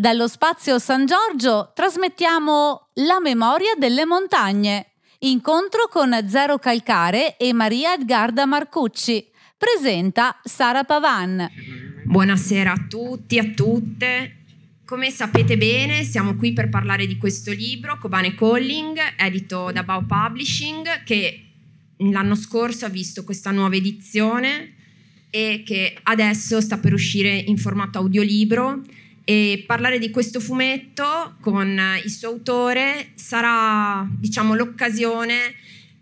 Dallo spazio San Giorgio trasmettiamo La memoria delle montagne. Incontro con Zero Calcare e Maria Edgarda Marcucci. Presenta Sara Pavan. Buonasera a tutti, e a tutte. Come sapete bene, siamo qui per parlare di questo libro, Kobane Calling, edito da Bao Publishing, che l'anno scorso ha visto questa nuova edizione e che adesso sta per uscire in formato audiolibro e parlare di questo fumetto con il suo autore sarà diciamo l'occasione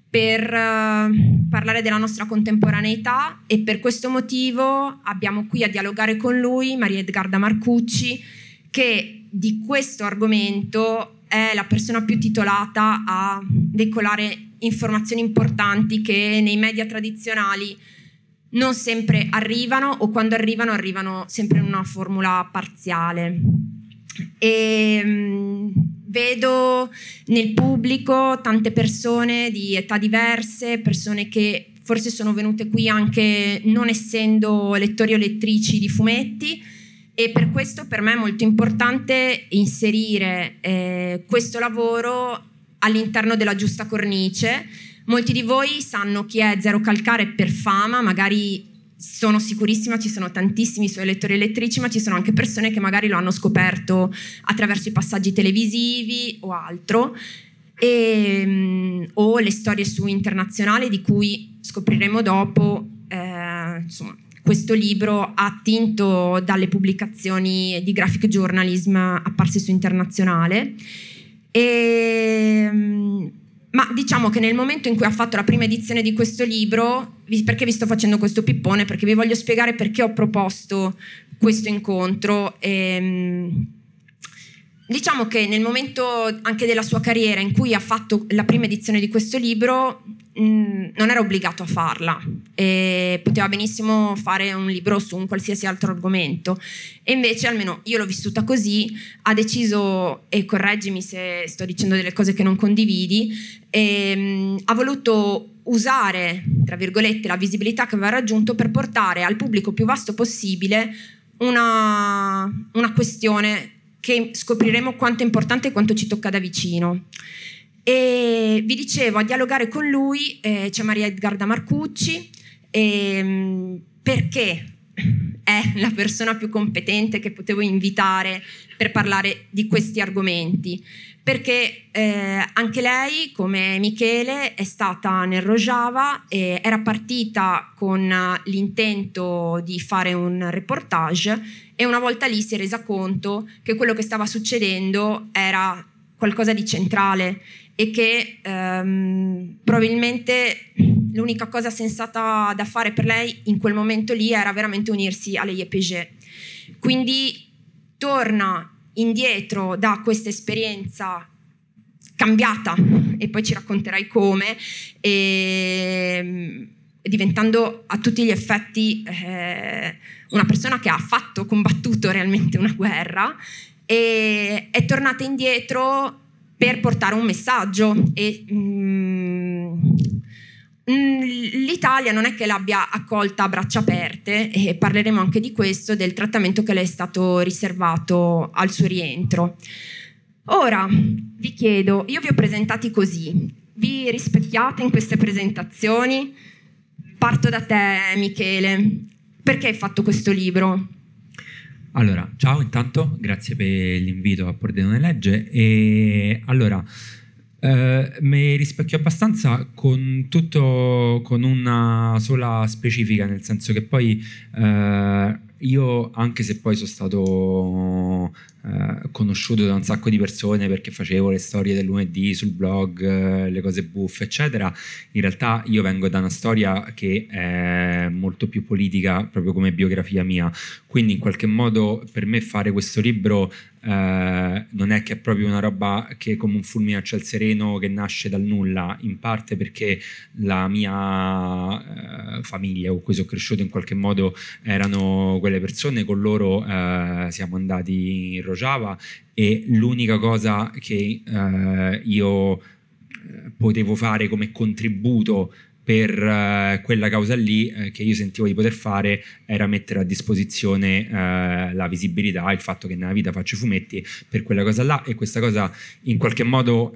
per uh, parlare della nostra contemporaneità e per questo motivo abbiamo qui a dialogare con lui Maria Edgarda Marcucci che di questo argomento è la persona più titolata a decolare informazioni importanti che nei media tradizionali non sempre arrivano o quando arrivano arrivano sempre in una formula parziale. E, mh, mm, vedo nel pubblico tante persone di età diverse, persone che forse sono venute qui anche non essendo lettori o lettrici di fumetti e per questo per me è molto importante inserire eh, questo lavoro all'interno della giusta cornice Molti di voi sanno chi è Zero Calcare per fama, magari sono sicurissima ci sono tantissimi suoi lettori e lettrici, ma ci sono anche persone che magari lo hanno scoperto attraverso i passaggi televisivi o altro, e, um, o le storie su internazionale di cui scopriremo dopo. Eh, insomma, questo libro attinto dalle pubblicazioni di graphic journalism apparse su internazionale. E, um, ma diciamo che nel momento in cui ha fatto la prima edizione di questo libro, perché vi sto facendo questo pippone? Perché vi voglio spiegare perché ho proposto questo incontro. Ehm, diciamo che nel momento anche della sua carriera in cui ha fatto la prima edizione di questo libro, Mm, non era obbligato a farla. E poteva benissimo fare un libro su un qualsiasi altro argomento. E invece almeno io l'ho vissuta così ha deciso e correggimi se sto dicendo delle cose che non condividi e, um, ha voluto usare tra virgolette la visibilità che aveva raggiunto per portare al pubblico più vasto possibile una, una questione che scopriremo quanto è importante e quanto ci tocca da vicino. E vi dicevo, a dialogare con lui eh, c'è Maria Edgarda Marcucci, eh, perché è la persona più competente che potevo invitare per parlare di questi argomenti. Perché eh, anche lei, come Michele, è stata nel Rojava e era partita con l'intento di fare un reportage e una volta lì si è resa conto che quello che stava succedendo era qualcosa di centrale e che ehm, probabilmente l'unica cosa sensata da fare per lei in quel momento lì era veramente unirsi alle YPG. Quindi torna indietro da questa esperienza cambiata e poi ci racconterai come, e, ehm, diventando a tutti gli effetti eh, una persona che ha fatto, combattuto realmente una guerra e è tornata indietro per portare un messaggio e mm, mm, l'Italia non è che l'abbia accolta a braccia aperte e parleremo anche di questo, del trattamento che le è stato riservato al suo rientro. Ora vi chiedo, io vi ho presentati così, vi rispecchiate in queste presentazioni? Parto da te Michele, perché hai fatto questo libro? Allora, ciao intanto, grazie per l'invito a Pordenone Legge. E allora, eh, mi rispecchio abbastanza con tutto con una sola specifica, nel senso che poi eh, io, anche se poi sono stato eh, conosciuto da un sacco di persone perché facevo le storie del lunedì sul blog, eh, le cose buffe, eccetera. In realtà io vengo da una storia che è molto più politica, proprio come biografia mia. Quindi in qualche modo per me fare questo libro eh, non è che è proprio una roba che è come un fulmine a ciel sereno che nasce dal nulla, in parte perché la mia eh, famiglia con cui sono cresciuto in qualche modo erano quelle persone, con loro eh, siamo andati in Rojava e l'unica cosa che eh, io eh, potevo fare come contributo per uh, quella causa lì eh, che io sentivo di poter fare era mettere a disposizione uh, la visibilità, il fatto che nella vita faccio fumetti per quella cosa là e questa cosa in qualche modo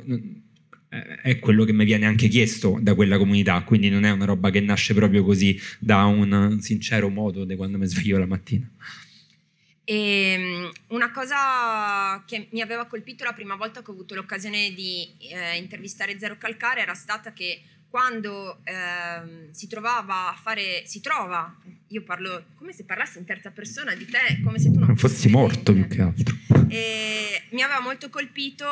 eh, è quello che mi viene anche chiesto da quella comunità, quindi non è una roba che nasce proprio così da un sincero modo di quando mi sveglio la mattina. E ehm, una cosa che mi aveva colpito la prima volta che ho avuto l'occasione di eh, intervistare Zero Calcare era stata che quando eh, si trovava a fare, si trova, io parlo come se parlassi in terza persona di te, come se tu non, non fossi morto più che altro. E mi aveva molto colpito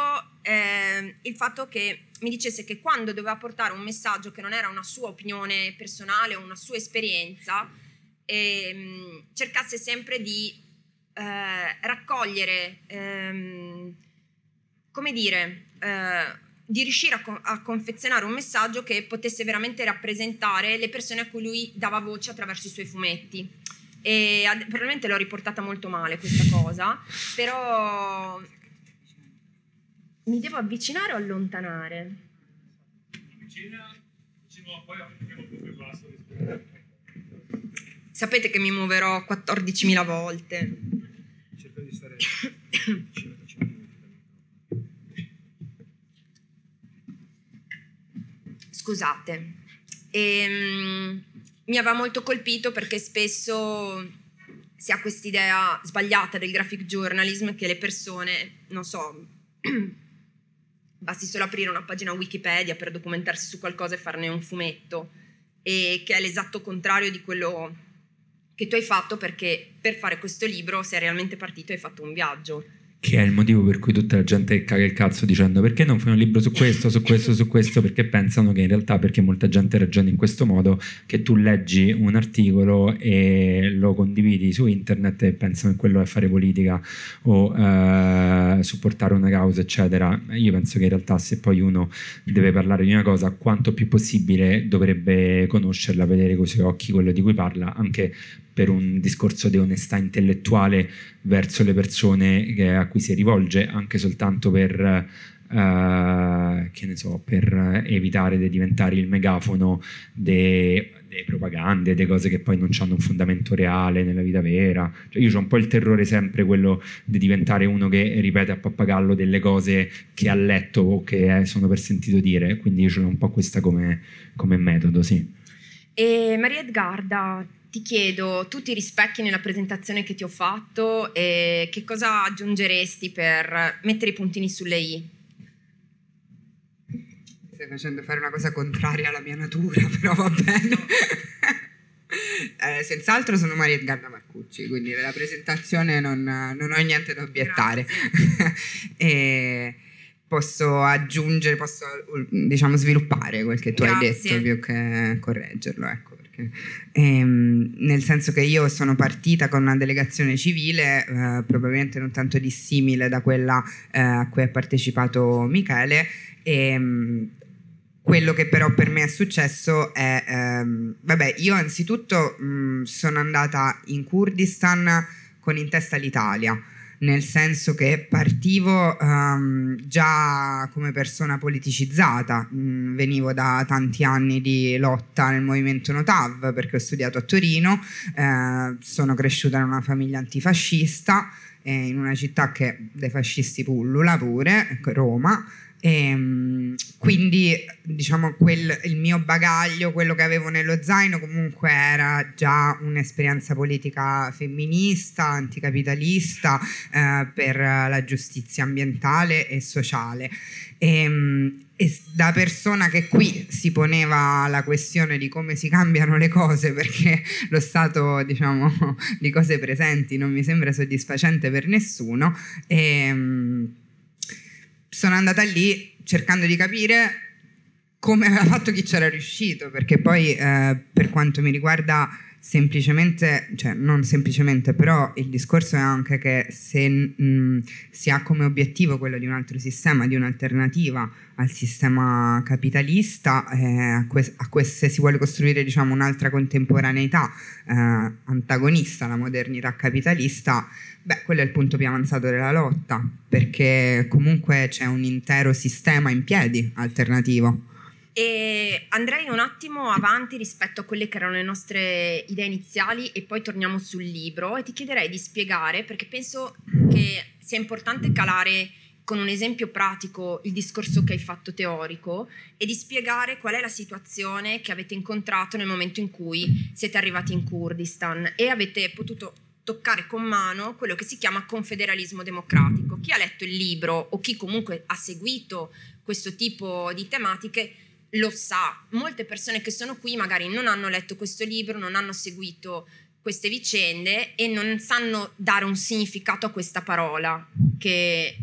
eh, il fatto che mi dicesse che quando doveva portare un messaggio che non era una sua opinione personale o una sua esperienza, eh, cercasse sempre di eh, raccogliere, ehm, come dire, eh, di riuscire a, co- a, confezionare un messaggio che potesse veramente rappresentare le persone a cui lui dava voce attraverso i suoi fumetti. E ad- probabilmente l'ho riportata molto male questa cosa, però mi devo avvicinare o allontanare? Vicina, vicino poi più basso. Sapete che mi muoverò 14.000 volte. Scusate. E, um, mi aveva molto colpito perché spesso si ha quest'idea sbagliata del graphic journalism che le persone, non so, basti solo aprire una pagina Wikipedia per documentarsi su qualcosa e farne un fumetto, e che è l'esatto contrario di quello che tu hai fatto perché per fare questo libro sei realmente partito e hai fatto un viaggio che è il motivo per cui tutta la gente caga il cazzo dicendo perché non fai un libro su questo, su questo, su questo, perché pensano che in realtà perché molta gente ragiona in questo modo che tu leggi un articolo e lo condividi su internet e pensano che quello è fare politica o eh, supportare una causa eccetera. Io penso che in realtà se poi uno deve parlare di una cosa quanto più possibile dovrebbe conoscerla, vedere con i suoi occhi quello di cui parla, anche per un discorso di onestà intellettuale verso le persone a cui si rivolge, anche soltanto per, uh, che ne so, per evitare di diventare il megafono delle propagande, delle cose che poi non hanno un fondamento reale nella vita vera. Cioè io ho un po' il terrore sempre quello di diventare uno che ripete a pappagallo delle cose che ha letto o che sono per sentito dire, quindi io ho un po' questa come, come metodo, sì. E Maria Edgarda, ti chiedo, tu ti rispecchi nella presentazione che ti ho fatto e che cosa aggiungeresti per mettere i puntini sulle i? Stai facendo fare una cosa contraria alla mia natura, però va bene. eh, senz'altro sono Maria Edgarda Marcucci, quindi nella presentazione non, non ho niente da obiettare. e posso aggiungere, posso diciamo sviluppare quel che tu Grazie. hai detto più che correggerlo. Ecco. Ehm, nel senso che io sono partita con una delegazione civile, eh, probabilmente non tanto dissimile da quella eh, a cui ha partecipato Michele. E, ehm, quello che però per me è successo è, ehm, vabbè, io anzitutto mh, sono andata in Kurdistan con in testa l'Italia nel senso che partivo um, già come persona politicizzata, mm, venivo da tanti anni di lotta nel movimento Notav perché ho studiato a Torino, eh, sono cresciuta in una famiglia antifascista, eh, in una città che dei fascisti pullula pure, Roma, e, ehm, quindi diciamo quel, il mio bagaglio, quello che avevo nello zaino comunque era già un'esperienza politica femminista, anticapitalista eh, per la giustizia ambientale e sociale. E, ehm, e da persona che qui si poneva la questione di come si cambiano le cose perché lo stato diciamo, di cose presenti non mi sembra soddisfacente per nessuno. E, ehm, sono andata lì cercando di capire come aveva fatto chi c'era riuscito, perché poi eh, per quanto mi riguarda semplicemente, cioè non semplicemente, però il discorso è anche che se mh, si ha come obiettivo quello di un altro sistema, di un'alternativa al sistema capitalista, eh, a, que- queste si vuole costruire diciamo, un'altra contemporaneità eh, antagonista alla modernità capitalista, beh, quello è il punto più avanzato della lotta, perché comunque c'è un intero sistema in piedi alternativo. E andrei un attimo avanti rispetto a quelle che erano le nostre idee iniziali e poi torniamo sul libro e ti chiederei di spiegare, perché penso che sia importante calare con un esempio pratico il discorso che hai fatto teorico e di spiegare qual è la situazione che avete incontrato nel momento in cui siete arrivati in Kurdistan e avete potuto toccare con mano quello che si chiama confederalismo democratico. Chi ha letto il libro o chi comunque ha seguito questo tipo di tematiche lo sa. Molte persone che sono qui magari non hanno letto questo libro, non hanno seguito queste vicende e non sanno dare un significato a questa parola che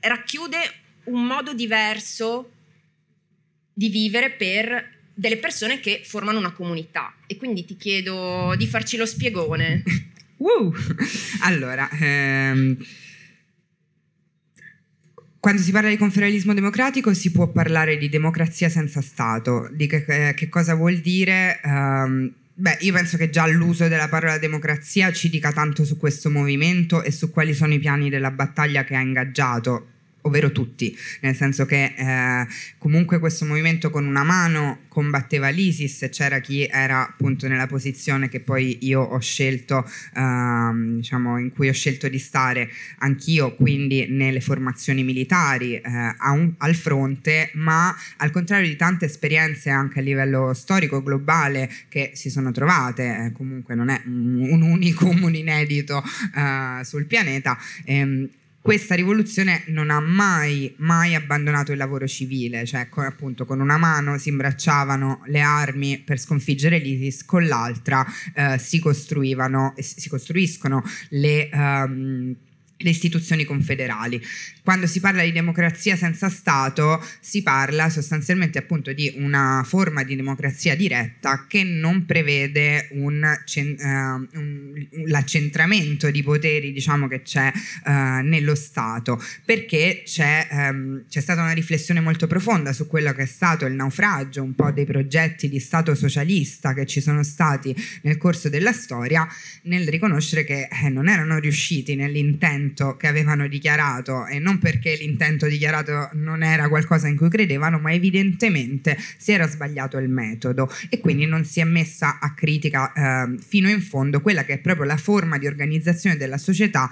racchiude un modo diverso di vivere per delle persone che formano una comunità. E quindi ti chiedo di farci lo spiegone. Uh, allora, ehm, quando si parla di confederalismo democratico si può parlare di democrazia senza Stato. Di che, eh, che cosa vuol dire? Um, Beh, io penso che già l'uso della parola democrazia ci dica tanto su questo movimento e su quali sono i piani della battaglia che ha ingaggiato ovvero tutti, nel senso che eh, comunque questo movimento con una mano combatteva l'ISIS, c'era chi era appunto nella posizione che poi io ho scelto, eh, diciamo in cui ho scelto di stare. Anch'io, quindi nelle formazioni militari eh, un, al fronte, ma al contrario di tante esperienze anche a livello storico globale che si sono trovate, eh, comunque non è un, un unicum, un inedito eh, sul pianeta, ehm, questa rivoluzione non ha mai, mai abbandonato il lavoro civile, cioè con, appunto con una mano si imbracciavano le armi per sconfiggere l'ISIS, con l'altra eh, si costruivano, si costruiscono le... Um, le istituzioni confederali. Quando si parla di democrazia senza Stato si parla sostanzialmente appunto di una forma di democrazia diretta che non prevede un, uh, un, l'accentramento di poteri diciamo che c'è uh, nello Stato perché c'è, um, c'è, stata una riflessione molto profonda su quello che è stato il naufragio un po' dei progetti di Stato socialista che ci sono stati nel corso della storia nel riconoscere che eh, non erano riusciti nell'intento l'intento che avevano dichiarato e non perché l'intento dichiarato non era qualcosa in cui credevano, ma evidentemente si era sbagliato il metodo. E quindi non si è messa a critica eh, fino in fondo quella che è proprio la forma di organizzazione della società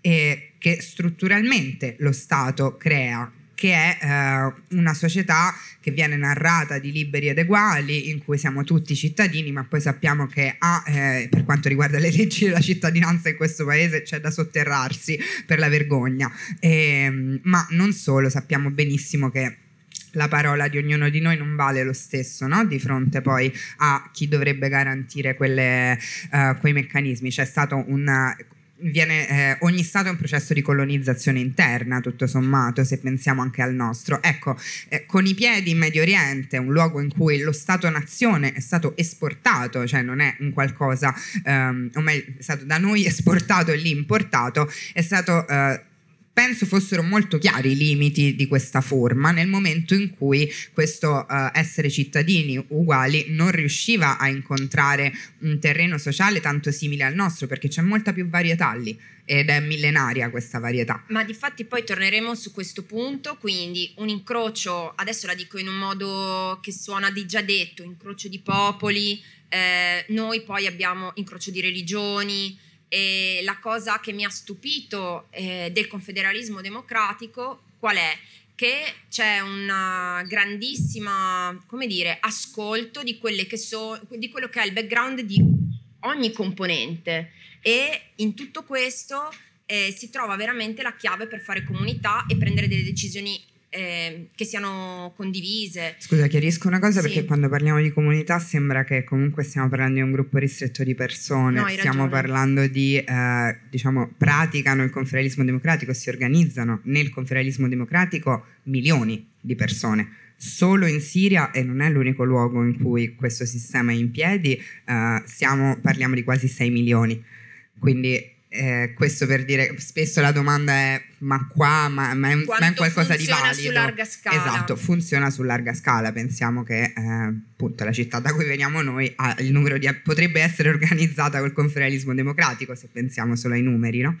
eh, che strutturalmente lo Stato crea che è eh, una società che viene narrata di liberi ed eguali, in cui siamo tutti cittadini, ma poi sappiamo che ha, eh, per quanto riguarda le leggi della cittadinanza in questo paese, c'è da sotterrarsi per la vergogna. E, ehm, ma non solo, sappiamo benissimo che la parola di ognuno di noi non vale lo stesso no? di fronte poi a chi dovrebbe garantire quelle, uh, quei meccanismi. C'è stato un viene, eh, ogni Stato è un processo di colonizzazione interna, tutto sommato, se pensiamo anche al nostro. Ecco, eh, con i piedi in Medio Oriente, un luogo in cui lo Stato-nazione è stato esportato, cioè non è un qualcosa, ehm, o meglio, è stato da noi esportato e lì importato, è stato... Eh, penso fossero molto chiari i limiti di questa forma nel momento in cui questo uh, essere cittadini uguali non riusciva a incontrare un terreno sociale tanto simile al nostro perché c'è molta più varietà lì ed è millenaria questa varietà. Ma di fatti poi torneremo su questo punto, quindi un incrocio, adesso la dico in un modo che suona di già detto, incrocio di popoli, eh, noi poi abbiamo incrocio di religioni, e la cosa che mi ha stupito eh, del confederalismo democratico qual è? Che c'è un grandissimo, come dire, ascolto di, so, di quello che è il background di ogni componente e in tutto questo eh, si trova veramente la chiave per fare comunità e prendere delle decisioni eh, che siano condivise. Scusa, chiarisco una cosa sì. perché quando parliamo di comunità sembra che comunque stiamo parlando di un gruppo ristretto di persone, no, stiamo parlando di, eh, diciamo, praticano il confederalismo democratico, si organizzano nel confederalismo democratico milioni di persone solo in Siria, e non è l'unico luogo in cui questo sistema è in piedi, eh, siamo, parliamo di quasi 6 milioni. Quindi eh, questo per dire, spesso la domanda è ma qua ma, ma, è, un, ma è, qualcosa di valido. Funziona su larga scala. Esatto, funziona su larga scala. Pensiamo che eh, appunto la città da cui veniamo noi ha il numero di, potrebbe essere organizzata col confederalismo democratico se pensiamo solo ai numeri, no?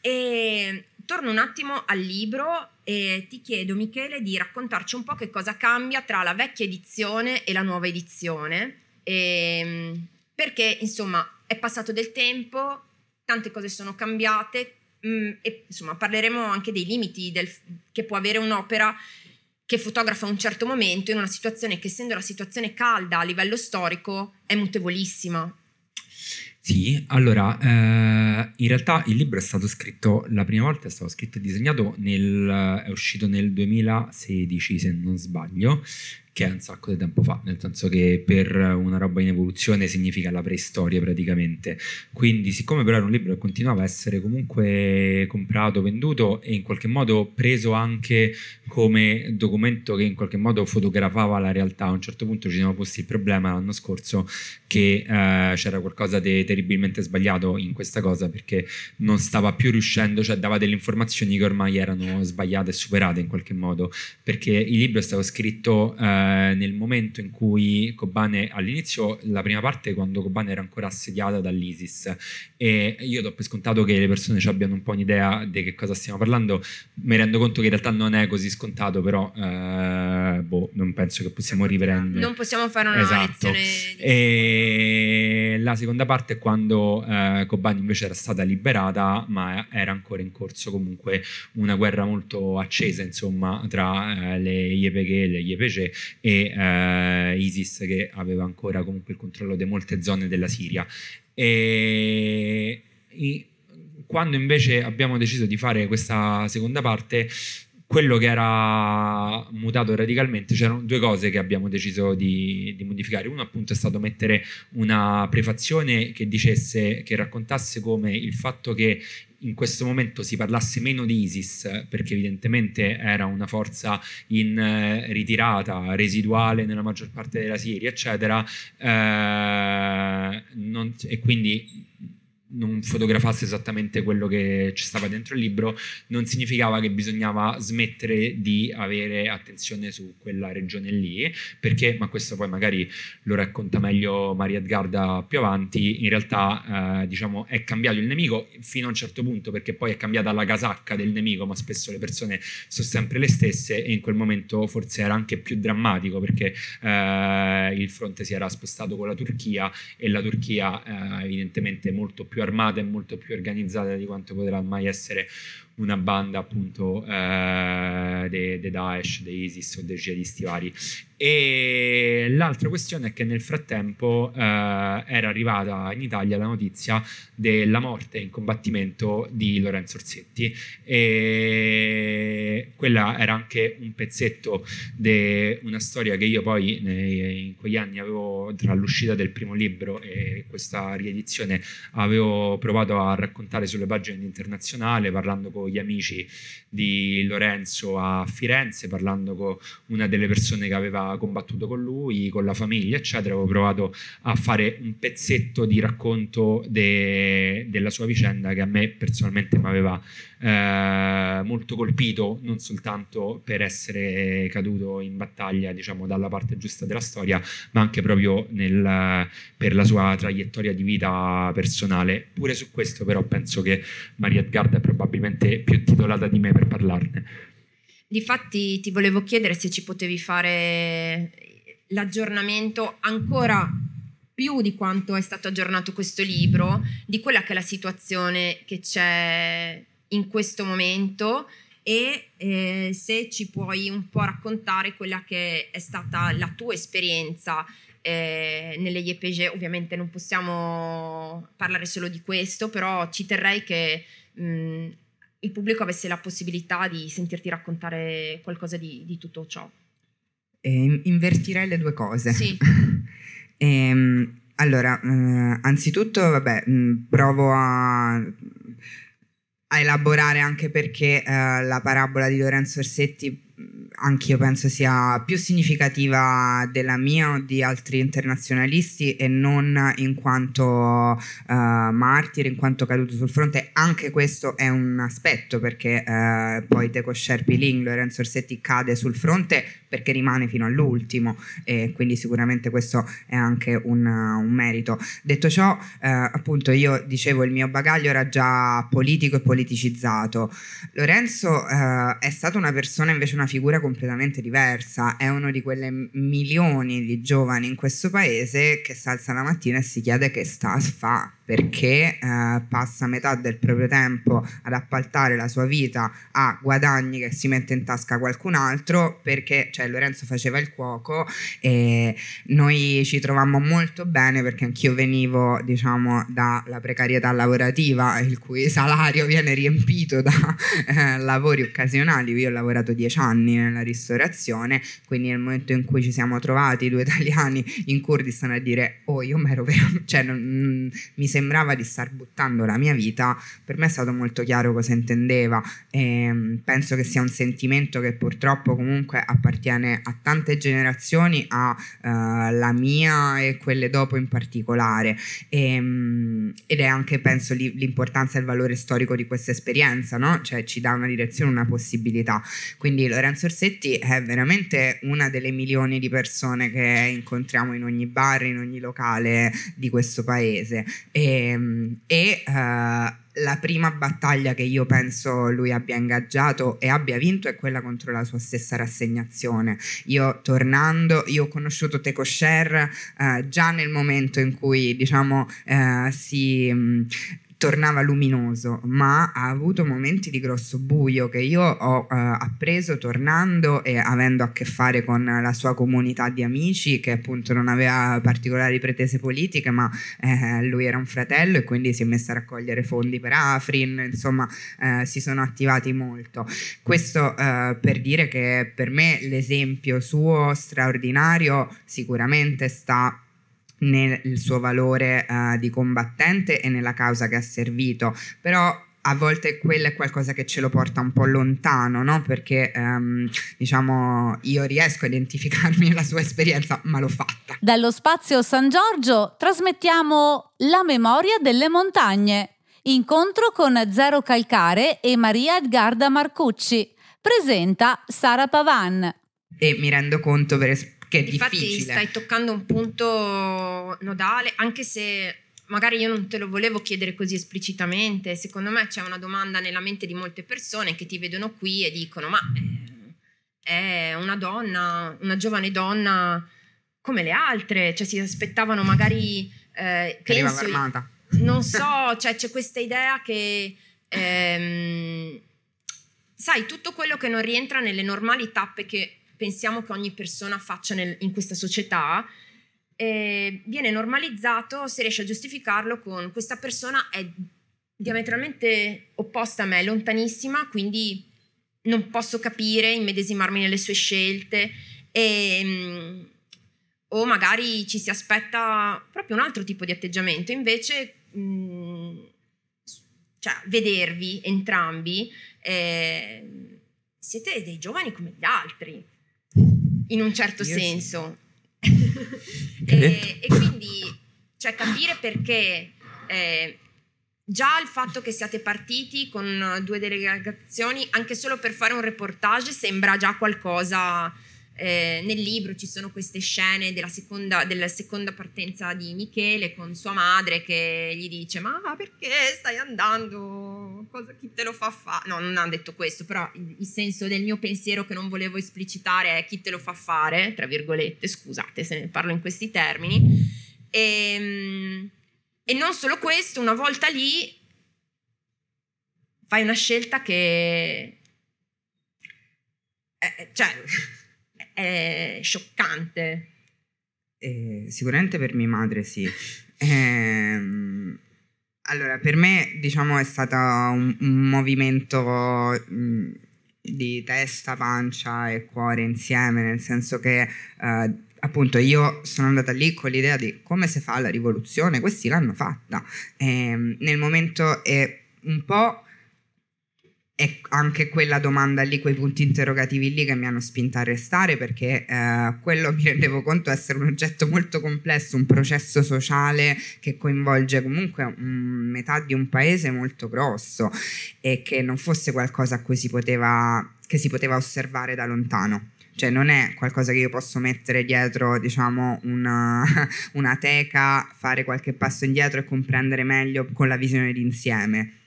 E torno un attimo al libro e ti chiedo, Michele, di raccontarci un po' che cosa cambia tra la vecchia edizione e la nuova edizione, e, ehm, perché insomma è passato del tempo, tante cose sono cambiate mh, mm, e insomma parleremo anche dei limiti del, che può avere un'opera che fotografa un certo momento in una situazione che essendo la situazione calda a livello storico è mutevolissima. Sì, allora, eh, in realtà il libro è stato scritto, la prima volta è stato scritto e disegnato nel, è uscito nel 2016 se non sbaglio, che è un sacco di tempo fa, nel senso che per una roba in evoluzione significa la preistoria praticamente. Quindi, siccome però era un libro che continuava a essere comunque comprato, venduto e in qualche modo preso anche come documento che in qualche modo fotografava la realtà, a un certo punto ci siamo posti il problema l'anno scorso che eh, c'era qualcosa di terribilmente sbagliato in questa cosa perché non stava più riuscendo, cioè dava delle informazioni che ormai erano sbagliate e superate in qualche modo, perché il libro è stato scritto eh, eh, nel momento in cui Kobane, all'inizio, la prima parte, quando Kobane era ancora assediata dall'ISIS, e io do per scontato che le persone ci abbiano un po' un'idea di che cosa stiamo parlando, mi rendo conto che in realtà non è così scontato, però eh, boh, non penso che possiamo riprendere. Non possiamo fare una esatto. lezione. E la seconda parte è quando eh, Kobane invece era stata liberata, ma era ancora in corso comunque una guerra molto accesa, insomma, tra eh, le YPG e le YPG e eh, ISIS che aveva ancora comunque il controllo di molte zone della Siria. E, e quando invece abbiamo deciso di fare questa seconda parte, quello che era mutato radicalmente, c'erano due cose che abbiamo deciso di, di, modificare. Uno appunto è stato mettere una prefazione che dicesse, che raccontasse come il fatto che in questo momento si parlasse meno di ISIS, perché evidentemente era una forza in eh, ritirata, residuale nella maggior parte della Siria, eccetera, eh, non, e quindi non fotografasse esattamente quello che ci stava dentro il libro, non significava che bisognava smettere di avere attenzione su quella regione lì, perché, ma questo poi magari lo racconta meglio Maria Edgarda più avanti, in realtà eh, diciamo è cambiato il nemico fino a un certo punto, perché poi è cambiata la casacca del nemico, ma spesso le persone sono sempre le stesse e in quel momento forse era anche più drammatico perché eh, il fronte si era spostato con la Turchia e la Turchia eh, evidentemente molto più armata e molto più organizzata di quanto potrà mai essere una banda appunto eh, dei Daesh, dei ISIS o dei jihadisti vari. E l'altra questione è che nel frattempo eh, era arrivata in Italia la notizia della morte in combattimento di Lorenzo Orsetti. E quella era anche un pezzetto di una storia che io poi nei, in quegli anni avevo tra l'uscita del primo libro e questa riedizione avevo provato a raccontare sulle pagine internazionali parlando con gli amici di Lorenzo a Firenze, parlando con una delle persone che aveva combattuto con lui, con la famiglia, eccetera. Avevo provato a fare un pezzetto di racconto de, della sua vicenda che a me personalmente mi aveva eh, molto colpito, non soltanto per essere caduto in battaglia, diciamo, dalla parte giusta della storia, ma anche proprio nel, per la sua traiettoria di vita personale. Pure su questo, però, penso che Maria Edgarda è probabilmente più titolata di me per parlarne. Difatti, ti volevo chiedere se ci potevi fare l'aggiornamento ancora più di quanto è stato aggiornato questo libro, di quella che è la situazione che c'è in questo momento e eh, se ci puoi un po' raccontare quella che è stata la tua esperienza eh, nelle IEPG, ovviamente non possiamo parlare solo di questo, però ci terrei che mh, il pubblico avesse la possibilità di sentirti raccontare qualcosa di, di tutto ciò. Eh, invertirei le due cose. Sì. ehm, allora, eh, anzitutto, vabbè, mh, provo a a elaborare anche perché eh, la parabola di Lorenzo Orsetti anch'io penso sia più significativa della mia o di altri internazionalisti e non in quanto uh, martire, in quanto caduto sul fronte. Anche questo è un aspetto perché uh, poi Teco Sherpi Ling, Lorenzo Orsetti cade sul fronte perché rimane fino all'ultimo e quindi sicuramente questo è anche un, un merito. Detto ciò, eh, appunto io dicevo il mio bagaglio era già politico e politicizzato. Lorenzo è stata una persona invece una figura completamente diversa, è uno di quelle milioni di giovani in questo paese che si alza la mattina e si chiede che sta a fa perché eh, passa metà del proprio tempo ad appaltare la sua vita a guadagni che si mette in tasca qualcun altro perché cioè, Lorenzo faceva il cuoco e noi ci trovammo molto bene perché anch'io venivo diciamo dalla precarietà lavorativa il cui salario viene riempito da eh, lavori occasionali. Io ho lavorato dieci anni nella ristorazione quindi nel momento in cui ci siamo trovati due italiani in Kurdistan a dire oh io mi ero cioè mi sembrava di star buttando la mia vita, per me è stato molto chiaro cosa intendeva e mm, penso che sia un sentimento che purtroppo comunque appartiene a tante generazioni, alla uh, mia e quelle dopo in particolare e, um, ed è anche penso li, l'importanza e il valore storico di questa esperienza, no? cioè ci dà una direzione, una possibilità. Quindi Lorenzo Orsetti è veramente una delle milioni di persone che incontriamo in ogni bar, in ogni locale di questo paese. E Ehm, e, e uh, la prima battaglia che io penso lui abbia ingaggiato e abbia vinto è quella contro la sua stessa rassegnazione. Io tornando, io ho conosciuto Teco Sher uh, già nel momento in cui diciamo uh, si um, tornava luminoso, ma ha avuto momenti di grosso buio che io ho eh, appreso tornando e avendo a che fare con la sua comunità di amici che appunto non aveva particolari pretese politiche, ma eh, lui era un fratello e quindi si è messo a raccogliere fondi per Afrin, insomma eh, si sono attivati molto. Questo eh, per dire che per me l'esempio suo straordinario sicuramente sta nel suo valore uh, di combattente e nella causa che ha servito, però a volte quello è qualcosa che ce lo porta un po' lontano, no? Perché um, diciamo io riesco a identificarmi nella sua esperienza, ma l'ho fatta. Dallo spazio San Giorgio trasmettiamo La memoria delle montagne. Incontro con Zero Calcare e Maria Edgarda Marcucci. Presenta Sara Pavan. E mi rendo conto per esperienza che è Infatti difficile. stai toccando un punto nodale, anche se magari io non te lo volevo chiedere così esplicitamente, secondo me c'è una domanda nella mente di molte persone che ti vedono qui e dicono ma eh, è una donna, una giovane donna come le altre, cioè si aspettavano magari... Eh, che penso, armata. Non so, cioè c'è questa idea che... Ehm, sai, tutto quello che non rientra nelle normali tappe che pensiamo che ogni persona faccia nel, in questa società, eh, viene normalizzato se riesce a giustificarlo con questa persona è diametralmente opposta a me, lontanissima, quindi non posso capire, immedesimarmi nelle sue scelte e, um, o magari ci si aspetta proprio un altro tipo di atteggiamento, invece um, cioè, vedervi entrambi eh, siete dei giovani come gli altri in un certo Io senso. Sì. e, e, quindi cioè, capire perché eh, già il fatto che siate partiti con due delegazioni, anche solo per fare un reportage, sembra già qualcosa eh, nel libro ci sono queste scene della seconda, della seconda, partenza di Michele con sua madre che gli dice ma perché stai andando? Cosa, chi te lo fa fare? No, non ha detto questo, però il, il, senso del mio pensiero che non volevo esplicitare è chi te lo fa fare, tra virgolette, scusate se ne parlo in questi termini. E, ehm, e non solo questo, una volta lì fai una scelta che... Eh, cioè è scioccante. Eh, sicuramente per mia madre sì. Eh, allora, per me diciamo è stato un, un movimento mh, di testa, pancia e cuore insieme, nel senso che eh, appunto io sono andata lì con l'idea di come si fa la rivoluzione, questi l'hanno fatta. nel momento è un po' è anche quella domanda lì, quei punti interrogativi lì che mi hanno spinta a restare perché eh, quello mi rendevo conto essere un oggetto molto complesso, un processo sociale che coinvolge comunque un, metà di un paese molto grosso e che non fosse qualcosa a cui si poteva, che si poteva osservare da lontano. Cioè non è qualcosa che io posso mettere dietro, diciamo, una, una teca, fare qualche passo indietro e comprendere meglio con la visione d'insieme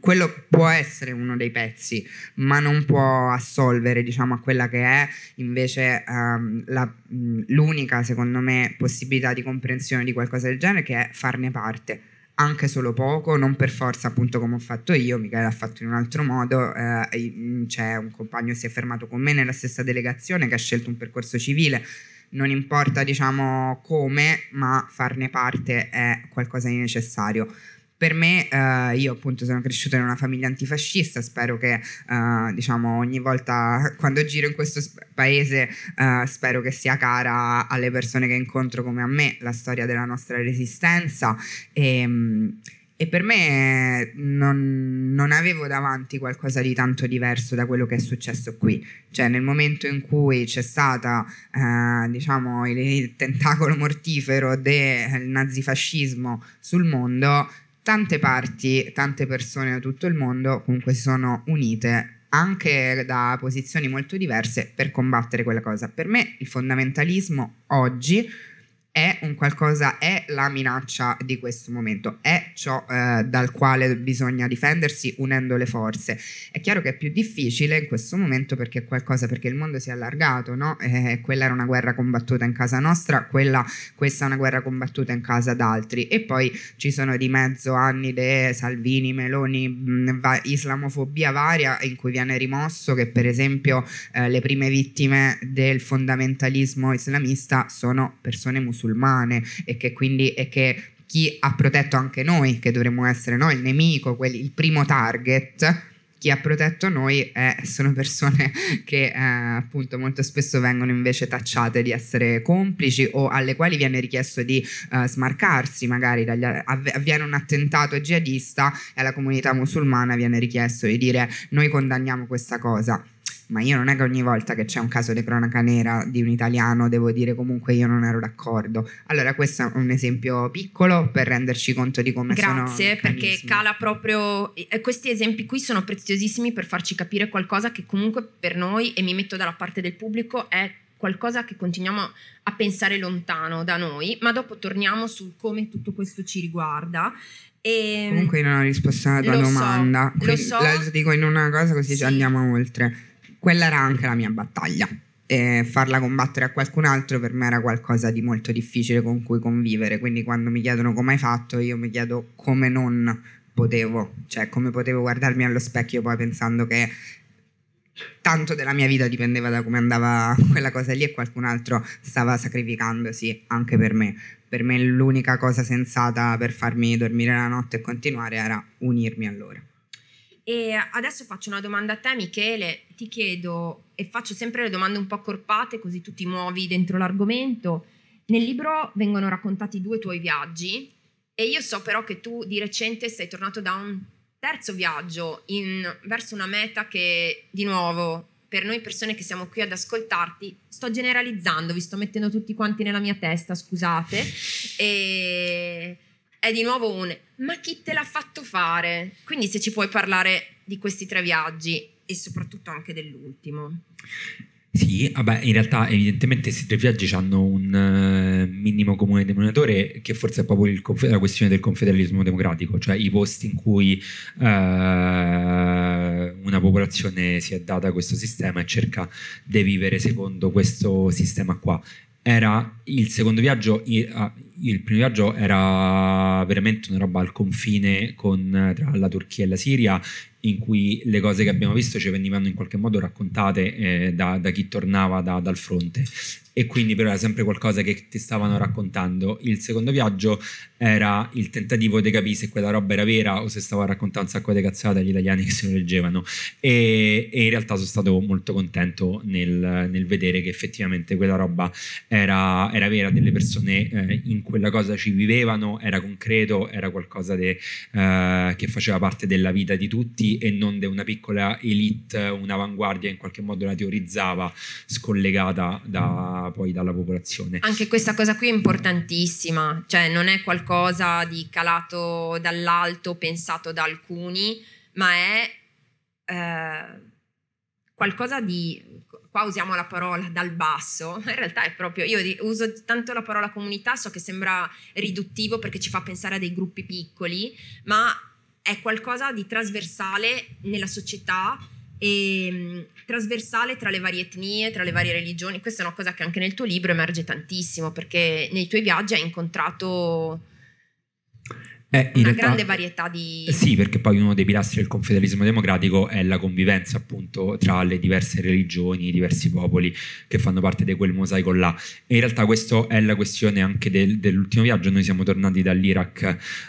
quello può essere uno dei pezzi, ma non può assolvere, diciamo, a quella che è. Invece um, la, mm, l'unica, secondo me, possibilità di comprensione di qualcosa del genere, che è farne parte. Anche solo poco, non per forza appunto come ho fatto io, Michele ha fatto in un altro modo, eh, mm, c'è un compagno che si è fermato con me nella stessa delegazione che ha scelto un percorso civile, non importa diciamo come, ma farne parte è qualcosa di necessario per me, eh, io appunto sono cresciuta in una famiglia antifascista, spero che eh, diciamo ogni volta quando giro in questo paese eh, spero che sia cara alle persone che incontro come a me la storia della nostra resistenza e, ehm, e per me non, non, avevo davanti qualcosa di tanto diverso da quello che è successo qui. Cioè nel momento in cui c'è stato eh, diciamo, il, il tentacolo mortifero del nazifascismo sul mondo, tante parti, tante persone da tutto il mondo comunque si sono unite anche da posizioni molto diverse per combattere quella cosa. Per me il fondamentalismo oggi è un qualcosa, è la minaccia di questo momento, è ciò eh, dal quale bisogna difendersi unendo le forze. È chiaro che è più difficile in questo momento perché è qualcosa, perché il mondo si è allargato, no? Eh, quella era una guerra combattuta in casa nostra, quella, questa è una guerra combattuta in casa d'altri e poi ci sono di mezzo anni di Salvini, Meloni, mh, va, islamofobia varia in cui viene rimosso che per esempio eh, le prime vittime del fondamentalismo islamista sono persone musulmane musulmane e che quindi e che chi ha protetto anche noi, che dovremmo essere noi il nemico, quelli, il primo target, chi ha protetto noi è, sono persone che eh, appunto molto spesso vengono invece tacciate di essere complici o alle quali viene richiesto di uh, smarcarsi magari dagli, avviene un attentato jihadista e alla comunità musulmana viene richiesto di dire noi condanniamo questa cosa ma io non è che ogni volta che c'è un caso di cronaca nera di un italiano devo dire comunque io non ero d'accordo. Allora questo è un esempio piccolo per renderci conto di come Grazie, sono Grazie, perché cala proprio questi esempi qui sono preziosissimi per farci capire qualcosa che comunque per noi e mi metto dalla parte del pubblico è qualcosa che continuiamo a pensare lontano da noi, ma dopo torniamo sul come tutto questo ci riguarda. E Comunque io non ho risposto alla tua domanda, so, lo so. la dico in una cosa così sì. andiamo oltre quella era anche la mia battaglia. E farla combattere a qualcun altro per me era qualcosa di molto difficile con cui convivere. Quindi quando mi chiedono come hai fatto, io mi chiedo come non potevo, cioè come potevo guardarmi allo specchio poi pensando che tanto della mia vita dipendeva da come andava quella cosa lì e qualcun altro stava sacrificandosi anche per me. Per me l'unica cosa sensata per farmi dormire la notte e continuare era unirmi a loro. E adesso faccio una domanda a te, Michele. Ti chiedo, e faccio sempre le domande un po' accorpate, così tu ti muovi dentro l'argomento. Nel libro vengono raccontati due tuoi viaggi, e io so però che tu di recente sei tornato da un terzo viaggio in, verso una meta che, di nuovo, per noi persone che siamo qui ad ascoltarti, sto generalizzando, vi sto mettendo tutti quanti nella mia testa, scusate, e è di nuovo un ma chi te l'ha fatto fare? Quindi se ci puoi parlare di questi tre viaggi e soprattutto anche dell'ultimo. Sì, vabbè, in realtà evidentemente questi tre viaggi hanno un uh, minimo comune denominatore che forse è proprio conf- la questione del confederalismo democratico, cioè i posti in cui uh, una popolazione si è data questo sistema e cerca di vivere secondo questo sistema qua era il secondo viaggio, il primo viaggio era veramente una roba al confine con, tra la Turchia e la Siria, in cui le cose che abbiamo visto ci venivano in qualche modo raccontate eh, da, da, chi tornava da, dal fronte e quindi però era sempre qualcosa che ti stavano raccontando. Il secondo viaggio era il tentativo di capire se quella roba era vera o se stavo raccontando un sacco di cazzate agli italiani che se lo leggevano e, e in realtà sono stato molto contento nel, nel vedere che effettivamente quella roba era, era vera, delle persone eh, in quella cosa ci vivevano, era concreto, era qualcosa de, eh, che faceva parte della vita di tutti e non di una piccola elite, un'avanguardia in qualche modo la teorizzava scollegata da, poi dalla popolazione. Anche questa cosa qui è importantissima, cioè non è qualcosa di calato dall'alto, pensato da alcuni, ma è eh, qualcosa di qua usiamo la parola dal basso, in realtà è proprio, io uso tanto la parola comunità, so che sembra riduttivo perché ci fa pensare a dei gruppi piccoli, ma è qualcosa di trasversale nella società e trasversale tra le varie etnie, tra le varie religioni. Questa è una cosa che anche nel tuo libro emerge tantissimo perché nei tuoi viaggi hai incontrato eh, una realtà, grande varietà di... Sì, perché poi uno dei pilastri del confederalismo democratico è la convivenza appunto tra le diverse religioni, i diversi popoli che fanno parte di quel mosaico là. E in realtà questa è la questione anche del, dell'ultimo viaggio. Noi siamo tornati dall'Iraq,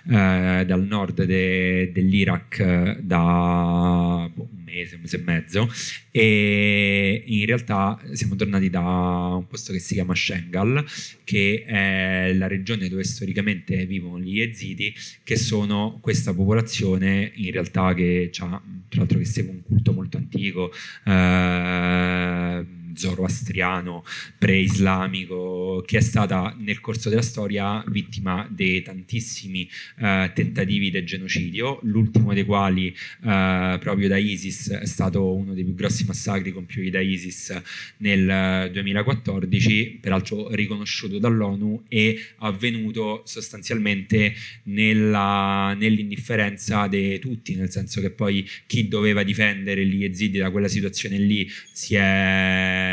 eh, dal nord de, dell'Iraq da boh, mese, un mese e mezzo, e in realtà siamo tornati da un posto che si chiama Shengal, che è la regione dove storicamente vivono gli Yazidi che sono questa popolazione in realtà che ha, tra l'altro che segue un culto molto antico, eh, zoroastriano, pre-islamico, che è stata nel corso della storia vittima di tantissimi eh, tentativi di genocidio, l'ultimo dei quali eh, proprio da ISIS è stato uno dei più grossi massacri compiuti da ISIS nel 2014, peraltro riconosciuto dall'ONU e avvenuto sostanzialmente nella, nell'indifferenza di tutti, nel senso che poi chi doveva difendere gli Yazidi da quella situazione lì si è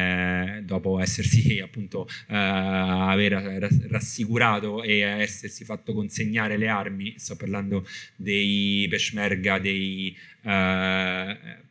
dopo essersi appunto eh, aver rassicurato e essersi fatto consegnare le armi, sto parlando dei peshmerga, dei eh,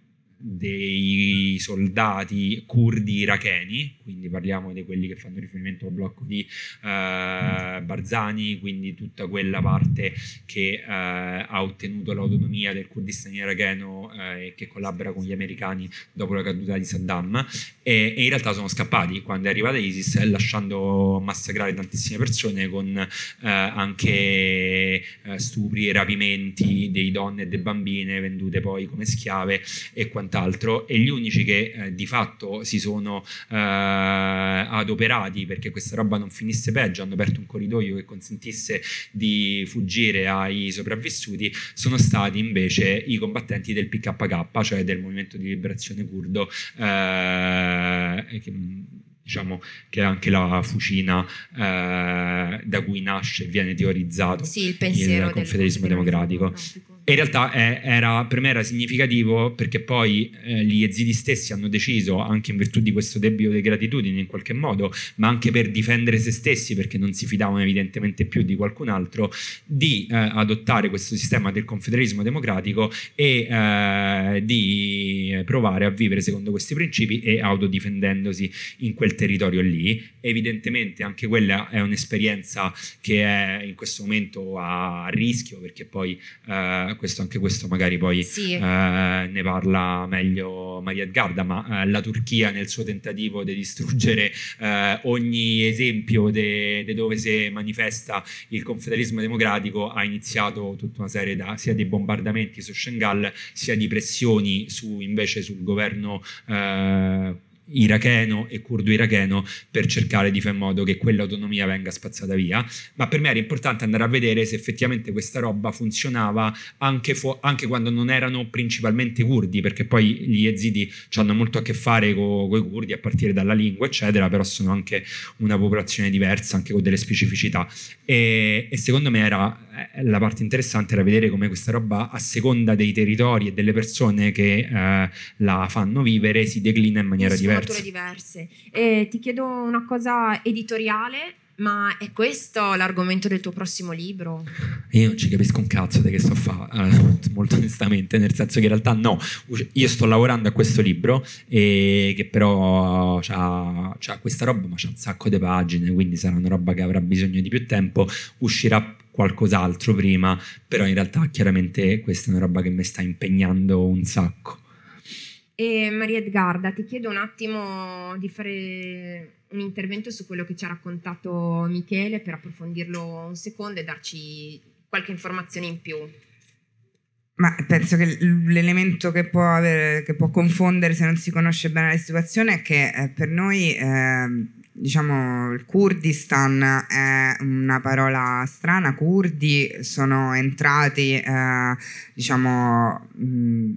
dei soldati curdi iracheni, quindi parliamo di quelli che fanno riferimento al blocco di eh, Barzani, quindi tutta quella parte che eh, ha ottenuto l'autonomia del Kurdistan iracheno eh, e che collabora con gli americani dopo la caduta di Saddam. E, e, in realtà sono scappati. Quando è arrivata ISIS lasciando massacrare tantissime persone con eh, anche eh, stupri e rapimenti dei donne e delle bambine vendute poi come schiave e quant'altro quant'altro e gli unici che eh, di fatto si sono eh, adoperati perché questa roba non finisse peggio, hanno aperto un corridoio che consentisse di fuggire ai sopravvissuti, sono stati invece i combattenti del PKK, cioè del movimento di liberazione curdo, eh, che, diciamo che è anche la fucina eh, da cui nasce e viene teorizzato sì, il, il confederismo democratico. democratico. E in realtà è, era, per me era significativo perché poi eh, gli ezidi stessi hanno deciso, anche in virtù di questo debito di gratitudine in qualche modo, ma anche per difendere se stessi perché non si fidavano evidentemente più di qualcun altro, di eh, adottare questo sistema del confederismo democratico e eh, di provare a vivere secondo questi principi e autodifendendosi in quel territorio lì. Evidentemente anche quella è un'esperienza che è in questo momento a rischio perché poi eh, questo, anche questo magari poi sì. eh, ne parla meglio Maria Edgarda, ma eh, la Turchia nel suo tentativo di distruggere eh, ogni esempio di dove si manifesta il confederalismo democratico ha iniziato tutta una serie da, sia di bombardamenti su Shengal sia di pressioni su, invece sul governo eh, iracheno e curdo iracheno per cercare di fare in modo che quell'autonomia venga spazzata via, ma per me era importante andare a vedere se effettivamente questa roba funzionava anche, fu- anche quando non erano principalmente curdi, perché poi gli yazidi hanno molto a che fare con i curdi a partire dalla lingua, eccetera, però sono anche una popolazione diversa, anche con delle specificità. E, e secondo me era, la parte interessante era vedere come questa roba a seconda dei territori e delle persone che eh, la fanno vivere si declina in maniera diversa diverse. diverse. E ti chiedo una cosa editoriale, ma è questo l'argomento del tuo prossimo libro? Io non ci capisco un cazzo di che sto a fare, eh, molto onestamente, nel senso che in realtà no, io sto lavorando a questo libro e che però ha questa roba, ma c'ha un sacco di pagine, quindi sarà una roba che avrà bisogno di più tempo, uscirà qualcos'altro prima, però in realtà chiaramente questa è una roba che mi sta impegnando un sacco. E Maria Edgarda, ti chiedo un attimo di fare un intervento su quello che ci ha raccontato Michele per approfondirlo un secondo e darci qualche informazione in più. Ma penso che l'elemento che può, avere, che può, confondere se non si conosce bene la situazione è che eh, per noi eh, diciamo il Kurdistan è una parola strana, kurdi sono entrati eh, diciamo mh,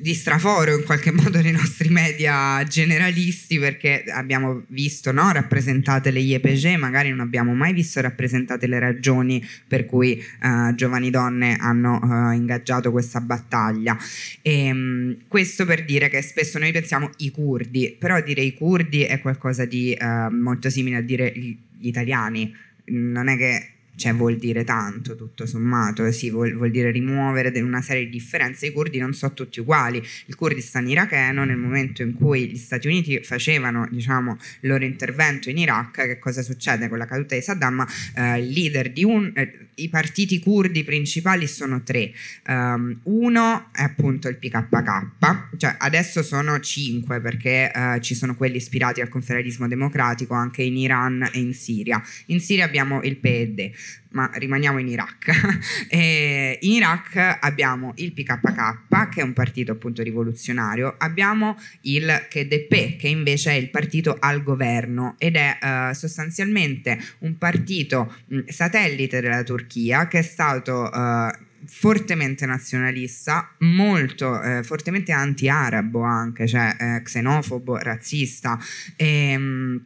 di straforo in qualche modo nei nostri media generalisti perché abbiamo visto no, rappresentate le IEPG, magari non abbiamo mai visto rappresentate le ragioni per cui uh, giovani donne hanno uh, ingaggiato questa battaglia. E, um, questo per dire che spesso noi pensiamo i curdi, però dire i curdi è qualcosa di uh, molto simile a dire gli italiani. Non è che cioè vuol dire tanto tutto sommato, eh sì, vuol, vuol, dire rimuovere una serie di differenze, i curdi non sono tutti uguali, il Kurdistan iracheno nel momento in cui gli Stati Uniti facevano diciamo, il loro intervento in Iraq, che cosa succede con la caduta di Saddam? Eh, il leader di un... Eh, i partiti curdi principali sono tre, um, uno è appunto il PKK, cioè adesso sono cinque perché uh, ci sono quelli ispirati al confederalismo democratico anche in Iran e in Siria, in Siria abbiamo il PED, ma rimaniamo in Iraq. in Iraq abbiamo il PKK, che è un partito appunto rivoluzionario, abbiamo il KDP, che invece è il partito al governo ed è uh, sostanzialmente un partito mh, satellite della Turchia che è stato... Uh, fortemente nazionalista, molto eh, fortemente anti-arabo anche, cioè eh, xenofobo, razzista. E, mh,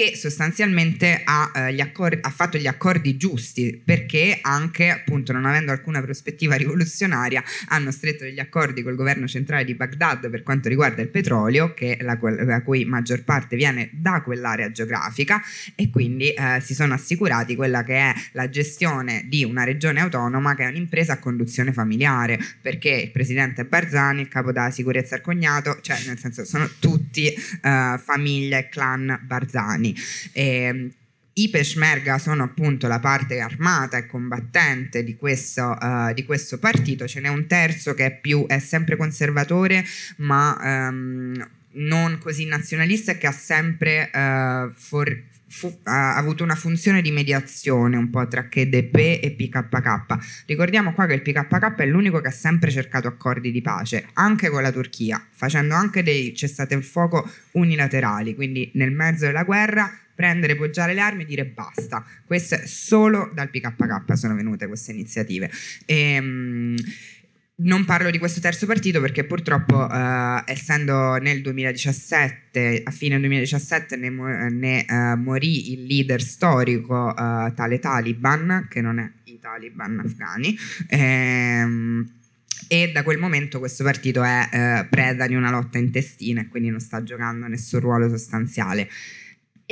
che sostanzialmente ha, eh, accordi, ha, fatto gli accordi giusti perché anche appunto non avendo alcuna prospettiva rivoluzionaria hanno stretto degli accordi col governo centrale di Baghdad per quanto riguarda il petrolio che la, la cui maggior parte viene da quell'area geografica e quindi eh, si sono assicurati quella che è la gestione di una regione autonoma che è un'impresa a conduzione familiare perché il presidente Barzani, il capo della sicurezza il cognato, cioè nel senso sono tutti eh, famiglia e clan Barzani. E, ehm, i Peshmerga sono appunto la parte armata e combattente di questo, uh, di questo partito, ce n'è un terzo che è, più, è sempre conservatore ma um, non così nazionalista e che ha sempre uh, for- fu- ha avuto una funzione di mediazione un po' tra KDP e PKK. Ricordiamo qua che il PKK è l'unico che ha sempre cercato accordi di pace, anche con la Turchia, facendo anche dei cessate il fuoco unilaterali, quindi nel mezzo della guerra prendere, poggiare le armi e dire basta. Queste solo dal PKK sono venute queste iniziative. E, ehm, non parlo di questo terzo partito perché purtroppo uh, essendo nel 2017, a fine 2017 ne, ne uh, morì il leader storico uh, tale Taliban, che non è i Taliban afghani, ehm, e da quel momento questo partito è preda di una lotta intestina e quindi non sta giocando nessun ruolo sostanziale.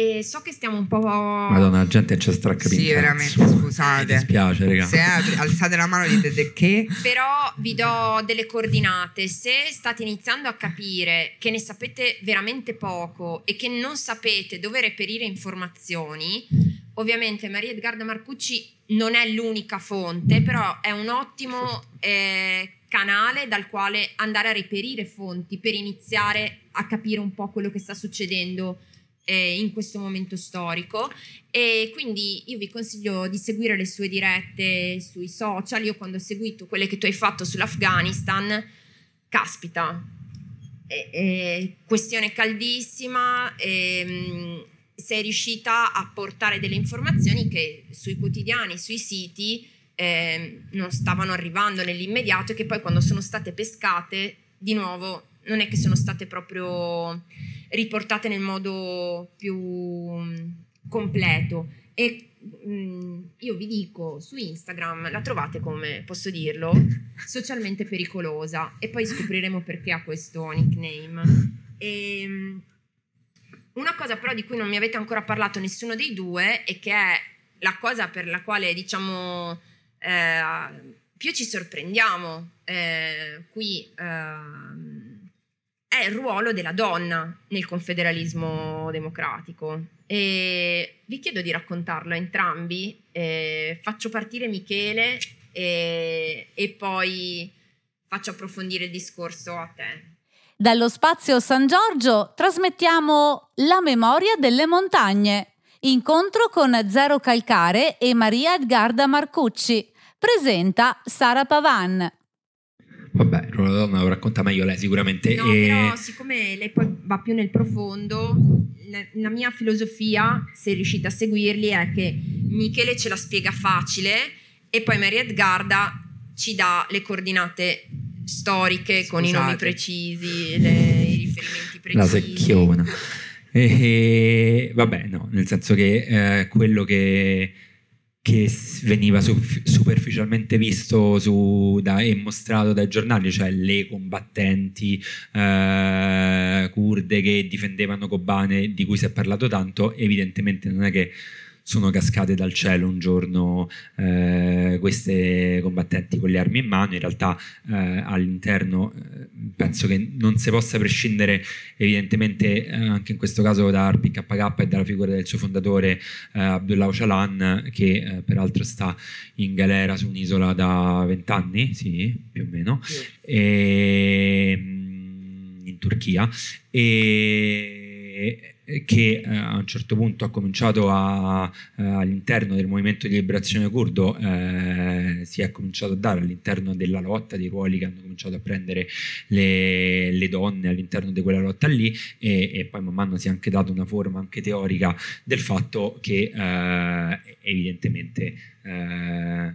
E so che stiamo un po'. Madonna, la gente ci stracca Sì, veramente, scusate. Mi dispiace, raga. Se alzate la mano e dite che. Però vi do delle coordinate. Se state iniziando a capire che ne sapete veramente poco e che non sapete dove reperire informazioni, ovviamente Maria Edgarda Marcucci non è l'unica fonte, però è un ottimo eh, canale dal quale andare a reperire fonti per iniziare a capire un po' quello che sta succedendo eh, in questo momento storico e quindi io vi consiglio di seguire le sue dirette sui social. Io quando ho seguito quelle che tu hai fatto sull'Afghanistan, caspita, è, è questione caldissima. Ehm, sei riuscita a portare delle informazioni che sui quotidiani, sui siti eh, non stavano arrivando nell'immediato e che poi quando sono state pescate di nuovo non è che sono state proprio riportate nel modo più mm, completo. E mh, mm, io vi dico su Instagram la trovate come posso dirlo socialmente pericolosa e poi scopriremo perché ha questo nickname. E, mm, una cosa però di cui non mi avete ancora parlato nessuno dei due e che è la cosa per la quale diciamo eh, più ci sorprendiamo eh, qui eh, è il ruolo della donna nel confederalismo democratico. E vi chiedo di raccontarlo a entrambi. Eh, faccio partire Michele e, e poi faccio approfondire il discorso a te. Dallo spazio San Giorgio trasmettiamo La memoria delle montagne. Incontro con Zero Calcare e Maria Edgarda Marcucci. Presenta Sara Pavan. Della donna lo racconta meglio lei sicuramente. No, e... però siccome lei poi va più nel profondo, la, mia filosofia, se riuscite a seguirli, è che Michele ce la spiega facile e poi Maria Edgarda ci dà le coordinate storiche con i nomi Scusate. precisi, le- i riferimenti precisi. La secchiona. E, vabbè, no, nel senso che eh, quello che, che veniva su- superficialmente visto su- da- e mostrato dai giornali, cioè le combattenti eh, kurde che difendevano Kobane, di cui si è parlato tanto, evidentemente non è che sono cascate dal cielo un giorno eh, queste combattenti con le armi in mano, in realtà eh, all'interno eh, penso che non si possa prescindere evidentemente eh, anche in questo caso da RPKK e dalla figura del suo fondatore eh, Abdullah Öcalan che peraltro sta in galera su un'isola da vent'anni, sì, più o meno, e, mm, in Turchia. E che eh, a un certo punto ha cominciato a, eh, all'interno del movimento di liberazione curdo eh, si è cominciato a dare all'interno della lotta dei ruoli che hanno cominciato a prendere le, le donne all'interno di quella lotta lì e, e poi man mano si è anche dato una forma anche teorica del fatto che eh, evidentemente eh, eh,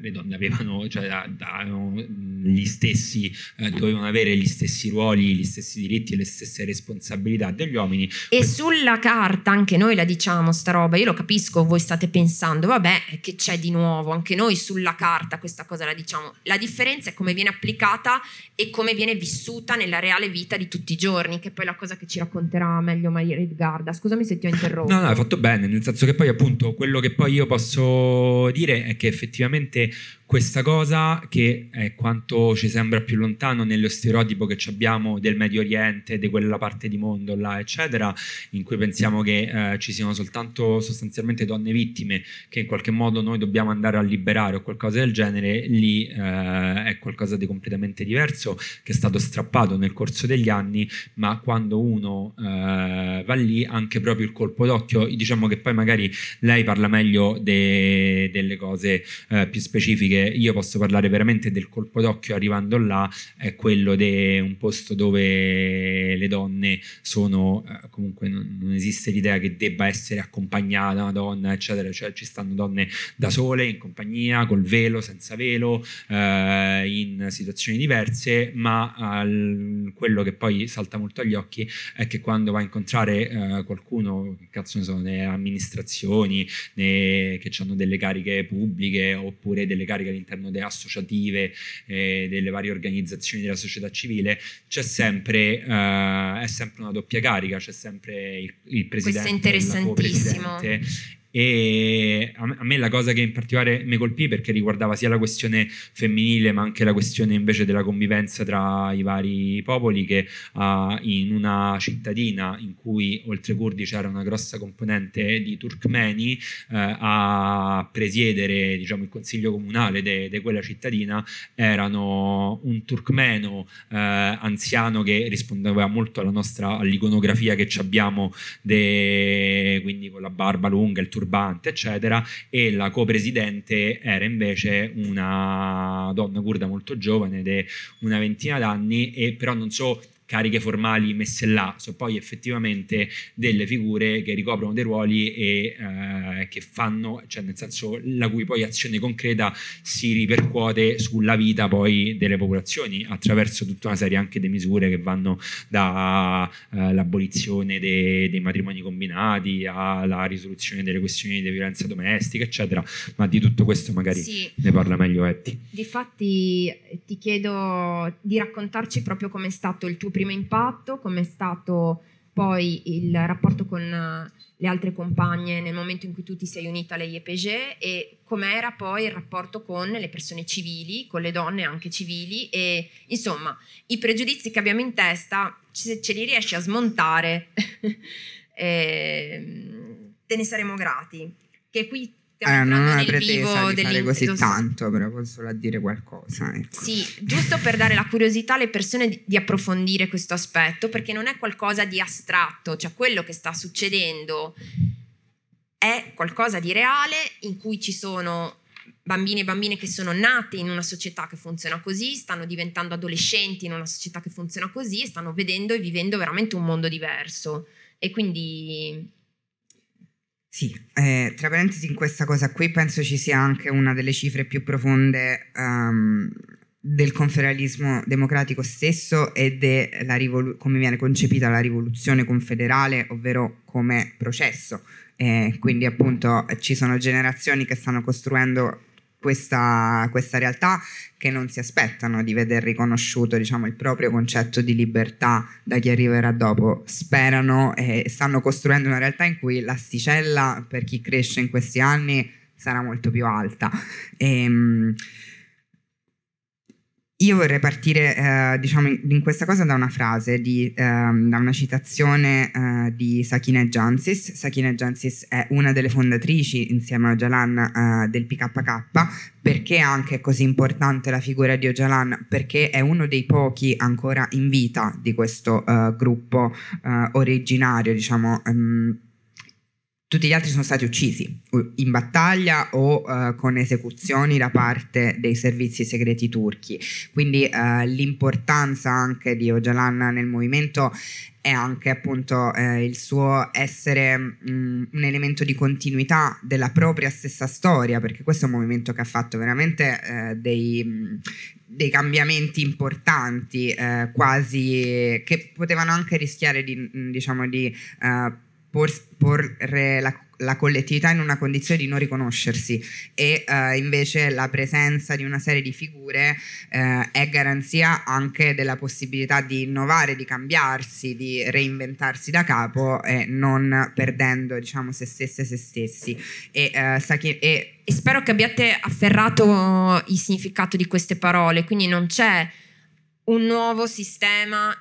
le donne avevano, cioè, da- davano gli stessi, eh, dovevano avere gli stessi ruoli, gli stessi diritti e le stesse responsabilità degli uomini. E sulla carta anche noi la diciamo sta roba, io lo capisco, voi state pensando, vabbè, che c'è di nuovo, anche noi sulla carta questa cosa la diciamo. La differenza è come viene applicata e come viene vissuta nella reale vita di tutti i giorni, che poi è la cosa che ci racconterà meglio Maria Edgarda. Scusami se ti ho interrotto. No, no, hai fatto bene, nel senso che poi appunto quello che poi io posso dire è che effettivamente questa cosa, che è quanto ci sembra più lontano nello stereotipo che abbiamo del Medio Oriente, di quella parte di mondo là, eccetera, in cui pensiamo che eh, ci siano soltanto sostanzialmente donne vittime che in qualche modo noi dobbiamo andare a liberare o qualcosa del genere, lì eh, è qualcosa di completamente diverso che è stato strappato nel corso degli anni, ma quando uno eh, va lì anche proprio il colpo d'occhio, diciamo che poi magari lei parla meglio de- delle cose eh, più specifiche, io posso parlare veramente del colpo d'occhio arrivando là, è quello di un posto dove le donne sono, eh, comunque non, non esiste l'idea che debba essere accompagnata una donna, eccetera, cioè ci stanno donne da sole, in compagnia, col velo, senza velo, eh, in situazioni diverse, ma al- quello che poi salta molto agli occhi è che quando va a incontrare eh, qualcuno, che cazzo ne so, nelle amministrazioni, ne- che hanno delle cariche pubbliche oppure delle cariche all'interno delle associative, eh, delle varie organizzazioni della società civile, c'è sempre, eh, è sempre una doppia carica, c'è sempre il, il presidente, e la interessantissimo. E a me- la cosa che in particolare mi colpì perché riguardava sia la questione femminile ma anche la questione invece della convivenza tra i vari popoli che ah, in una cittadina in cui oltre curdi c'era una grossa componente di turkmeni eh, a presiedere diciamo, il consiglio comunale di quella cittadina erano un turkmeno eh, anziano che rispondeva molto nostra all'iconografia che abbiamo de- quindi con la barba lunga, il turbante, eccetera, e la copresidente era invece una donna curda molto giovane, di una ventina d'anni, e però non so cariche formali messe là, so poi effettivamente delle figure che ricoprono dei ruoli e eh, che fanno, cioè nel senso la cui poi azione concreta si ripercuote sulla vita poi delle popolazioni attraverso tutta una serie anche di misure che vanno dall'abolizione dei matrimoni combinati alla risoluzione delle questioni di violenza domestica, eccetera, ma di tutto questo magari Sì, ne parla meglio Etty. Difatti eh, ti chiedo di raccontarci proprio com'è stato il tuo primo impatto, com'è stato poi il rapporto con eh, le altre compagne nel momento in cui tu ti sei unita alle IEPG e com'era poi il rapporto con le persone civili, con le donne anche civili e insomma i pregiudizi che abbiamo in testa, se ce li riesci a smontare, ehm, te ne saremo grati. Che qui stiamo Eh, non entrando ho la pretesa di fare così tanto, però posso solo dire qualcosa. ecco. sì, giusto per dare la curiosità alle persone di, di approfondire questo aspetto, perché non è qualcosa di astratto, cioè quello che sta succedendo è qualcosa di reale in cui ci sono bambini e bambine che sono nate in una società che funziona così, stanno diventando adolescenti in una società che funziona così e stanno vedendo e vivendo veramente un mondo diverso. E quindi sì, eh, tra parentesi in questa cosa qui penso ci sia anche una delle cifre più profonde um, del confederalismo democratico stesso e de rivolu- come viene concepita la rivoluzione confederale, ovvero come processo. Eh, quindi appunto ci sono generazioni che stanno costruendo questa, questa, realtà che non si aspettano di vedere riconosciuto diciamo, il proprio concetto di libertà da chi arriverà dopo. Sperano e stanno costruendo una realtà in cui l'asticella per chi cresce in questi anni sarà molto più alta. E, ehm, io vorrei partire eh, diciamo in, in, questa cosa da una frase, di, eh, da una citazione eh, di Sakine Jansis. Sakine Jansis è una delle fondatrici insieme a Ojalan eh, del PKK. Perché anche è così importante la figura di Ojalan? Perché è uno dei pochi ancora in vita di questo eh, gruppo eh, originario, diciamo. Um, tutti gli altri sono stati uccisi in battaglia o uh, con esecuzioni da parte dei servizi segreti turchi. Quindi uh, l'importanza anche di Öcalan nel movimento è anche appunto eh, il suo essere mh, mm, un elemento di continuità della propria stessa storia, perché questo è un movimento che ha fatto veramente eh, dei, mh, dei, cambiamenti importanti, eh, quasi che potevano anche rischiare di, mh, diciamo, di por, porre la, la, collettività in una condizione di non riconoscersi e uh, invece la presenza di una serie di figure uh, è garanzia anche della possibilità di innovare, di cambiarsi, di reinventarsi da capo e non perdendo diciamo se stesse se stessi. E, uh, chi, e, e spero che abbiate afferrato il significato di queste parole, quindi non c'è un nuovo sistema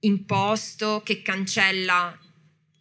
imposto che cancella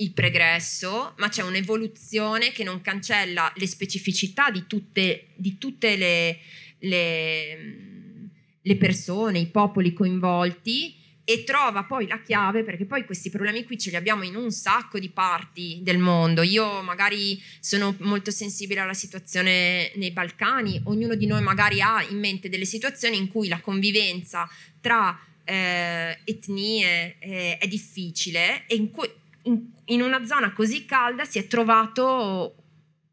il pregresso, ma c'è un'evoluzione che non cancella le specificità di tutte, di tutte le, le, le persone, i popoli coinvolti e trova poi la chiave, perché poi questi problemi qui ce li abbiamo in un sacco di parti del mondo. Io magari sono molto sensibile alla situazione nei Balcani, ognuno di noi magari ha in mente delle situazioni in cui la convivenza tra eh, etnie eh, è difficile e in cui in, una zona così calda si è trovato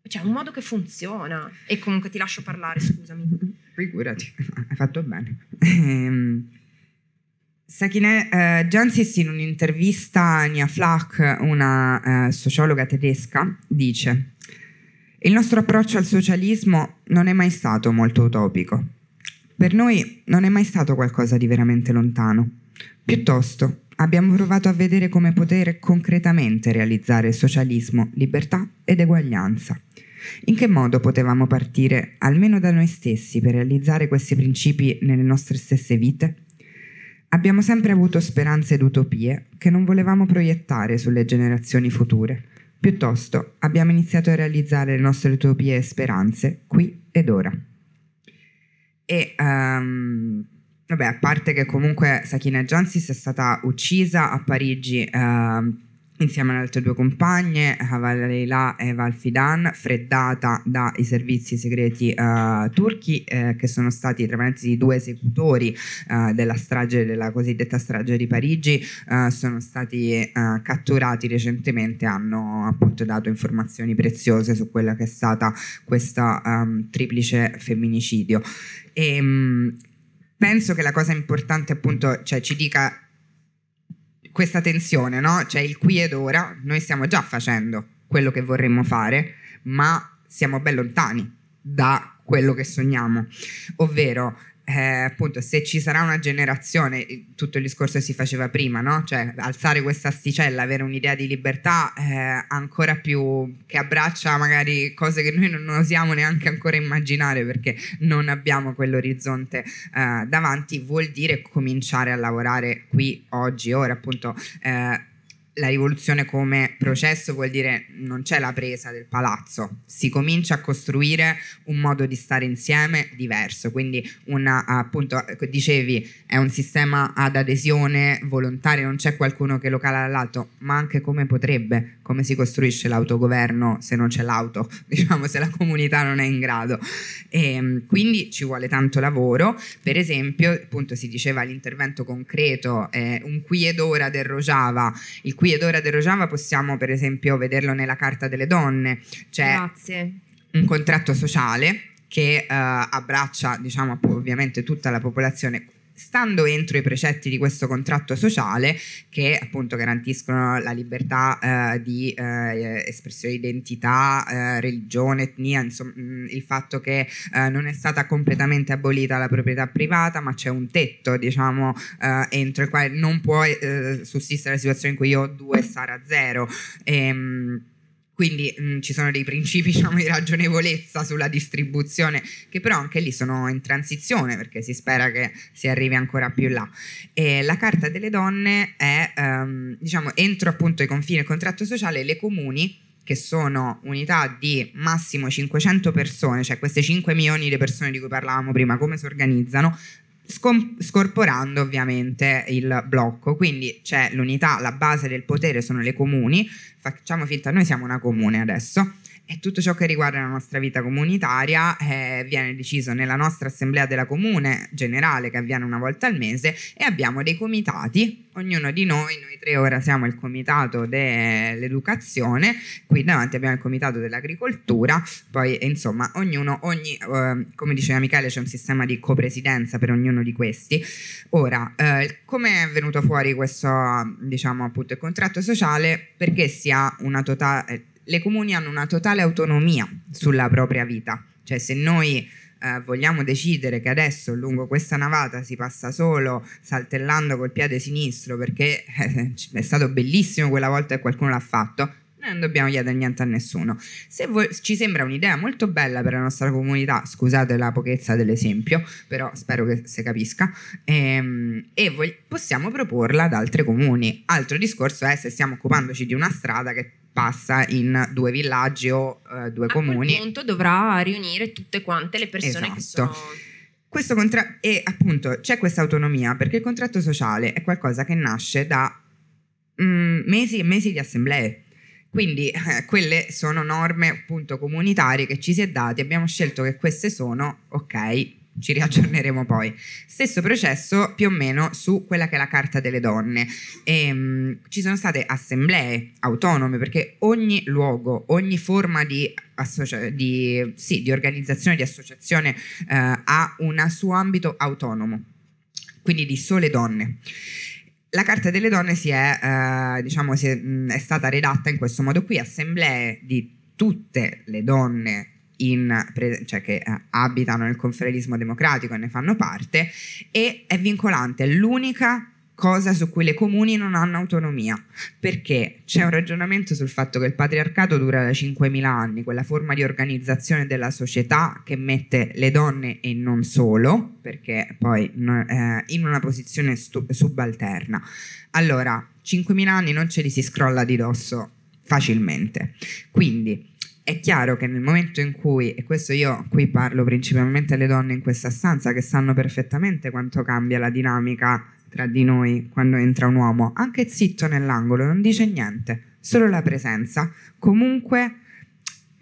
cioè, un modo che funziona. E comunque ti lascio parlare, scusami. Figurati, hai fatto bene. Ehm, Sakine eh, Jansis in un'intervista a Nia Flach, una eh, sociologa tedesca, dice il nostro approccio al socialismo non è mai stato molto utopico. Per noi non è mai stato qualcosa di veramente lontano. Piuttosto abbiamo provato a vedere come poter concretamente realizzare socialismo, libertà ed eguaglianza. In che modo potevamo partire almeno da noi stessi per realizzare questi principi nelle nostre stesse vite? Abbiamo sempre avuto speranze ed utopie che non volevamo proiettare sulle generazioni future. Piuttosto abbiamo iniziato a realizzare le nostre utopie e speranze qui ed ora. E um, Vabbè, a parte che comunque Sakina Jansis è stata uccisa a Parigi eh, insieme alle altre due compagne, Haval Leila e Val Fidan, freddata dai servizi segreti eh, turchi, eh, che sono stati tra parentesi i due esecutori eh, della strage, della cosiddetta strage di Parigi, eh, sono stati eh, catturati recentemente, hanno appunto dato informazioni preziose su quella che è stata questa um, triplice femminicidio. E, um, penso che la cosa importante appunto, cioè ci dica questa tensione, no? Cioè il qui ed ora, noi stiamo già facendo quello che vorremmo fare, ma siamo ben lontani da quello che sogniamo, ovvero eh, appunto se ci sarà una generazione, tutto il discorso si faceva prima, no? cioè alzare questa asticella, avere un'idea di libertà eh, ancora più che abbraccia magari cose che noi non osiamo neanche ancora immaginare perché non abbiamo quell'orizzonte eh, davanti, vuol dire cominciare a lavorare qui, oggi, ora appunto. La rivoluzione come processo vuol dire non c'è la presa del palazzo, si comincia a costruire un modo di stare insieme diverso, quindi una, appunto dicevi è un sistema ad adesione volontaria, non c'è qualcuno che lo cala dall'alto, ma anche come potrebbe, come si costruisce l'autogoverno se non c'è l'auto, diciamo se la comunità non è in grado. E, ehm, quindi ci vuole tanto lavoro, per esempio appunto si diceva l'intervento concreto, eh, un qui ed ora del Rojava, il qui ed ora del Rojava possiamo per esempio vederlo nella Carta delle Donne, c'è Grazie. un contratto sociale che uh, abbraccia diciamo ovviamente tutta la popolazione stando entro i precetti di questo contratto sociale che appunto garantiscono la libertà eh, di eh, espressione di identità, eh, religione, etnia, insomma mh, il fatto che eh, non è stata completamente abolita la proprietà privata ma c'è un tetto diciamo eh, entro il quale non può eh, sussistere la situazione in cui io ho due e Sara zero. Ehm, quindi mh, mm, ci sono dei principi diciamo, di ragionevolezza sulla distribuzione che però anche lì sono in transizione perché si spera che si arrivi ancora più là. E la Carta delle Donne è, um, diciamo, entro appunto i confini del contratto sociale, le comuni che sono unità di massimo 500 persone, cioè queste 5 milioni di persone di cui parlavamo prima, come si organizzano, scom- scorporando ovviamente il blocco. Quindi c'è l'unità, la base del potere sono le comuni, facciamo finta, noi siamo una comune adesso, e tutto ciò che riguarda la nostra vita comunitaria eh, viene deciso nella nostra assemblea della comune generale che avviene una volta al mese e abbiamo dei comitati, ognuno di noi, noi tre ora siamo il comitato dell'educazione, qui davanti abbiamo il comitato dell'agricoltura, poi insomma ognuno, ogni, eh, come diceva Michele c'è un sistema di copresidenza per ognuno di questi. Ora, eh, come è venuto fuori questo diciamo appunto il contratto sociale? Perché si ha una totale le comuni hanno una totale autonomia sulla propria vita, cioè se noi eh, vogliamo decidere che adesso lungo questa navata si passa solo saltellando col piede sinistro perché eh, è stato bellissimo quella volta che qualcuno l'ha fatto, non dobbiamo chiedere niente a nessuno. Se voi, ci sembra un'idea molto bella per la nostra comunità, scusate la pochezza dell'esempio, però spero che si capisca, ehm, e voi, possiamo proporla ad altri comuni. Altro discorso è se stiamo occupandoci di una strada che passa in due villaggi o uh, due a comuni. A punto dovrà riunire tutte quante le persone esatto. che sono... Questo contra- e appunto c'è questa autonomia perché il contratto sociale è qualcosa che nasce da mm, mesi e mesi di assemblee. Quindi eh, quelle sono norme appunto comunitarie che ci si è dati, abbiamo scelto che queste sono, ok, ci riaggiorneremo poi. Stesso processo più o meno su quella che è la Carta delle Donne. E, um, ci sono state assemblee autonome perché ogni luogo, ogni forma di, associa- di, sì, di organizzazione, di associazione uh, ha un suo ambito autonomo, quindi di sole donne. La Carta delle Donne si è, uh, diciamo, si è, mh, è stata redatta in questo modo qui, assemblee di tutte le donne in, cioè che eh, abitano nel confederalismo democratico e ne fanno parte, e è vincolante, è l'unica cosa su cui le comuni non hanno autonomia, perché c'è un ragionamento sul fatto che il patriarcato dura da 5.000 anni, quella forma di organizzazione della società che mette le donne e non solo, perché poi eh, in una posizione stu- subalterna. Allora, 5.000 anni non ce li si scrolla di dosso facilmente. Quindi è chiaro che nel momento in cui, e questo io qui parlo principalmente alle donne in questa stanza che sanno perfettamente quanto cambia la dinamica tra di noi quando entra un uomo, anche zitto nell'angolo, non dice niente, solo la presenza, comunque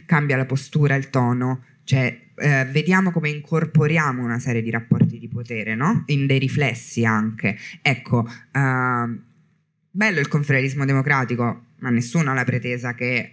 cambia la postura, il tono, cioè eh, vediamo come incorporiamo una serie di rapporti di potere, no? In dei riflessi anche. Ecco, eh, bello il confederalismo democratico, ma nessuno ha la pretesa che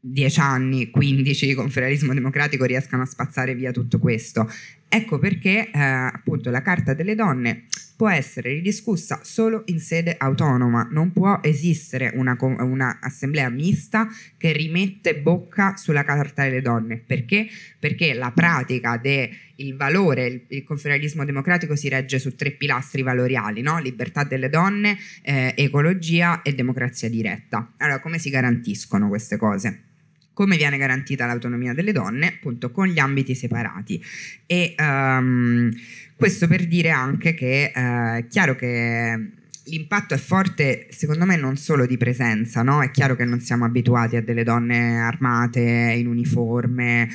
10 anni, 15 con federalismo democratico riescano a spazzare via tutto questo. Ecco perché eh, appunto la Carta delle Donne può essere ridiscussa solo in sede autonoma, non può esistere una, una, assemblea mista che rimette bocca sulla Carta delle Donne. Perché? Perché la pratica del valore, il, il, confederalismo democratico si regge su tre pilastri valoriali, no? libertà delle donne, eh, ecologia e democrazia diretta. Allora, come si garantiscono queste cose? Come viene garantita l'autonomia delle donne, appunto con gli ambiti separati. E um, questo per dire anche che eh, è chiaro che l'impatto è forte, secondo me, non solo di presenza, no? È chiaro che non siamo abituati a delle donne armate, in uniforme,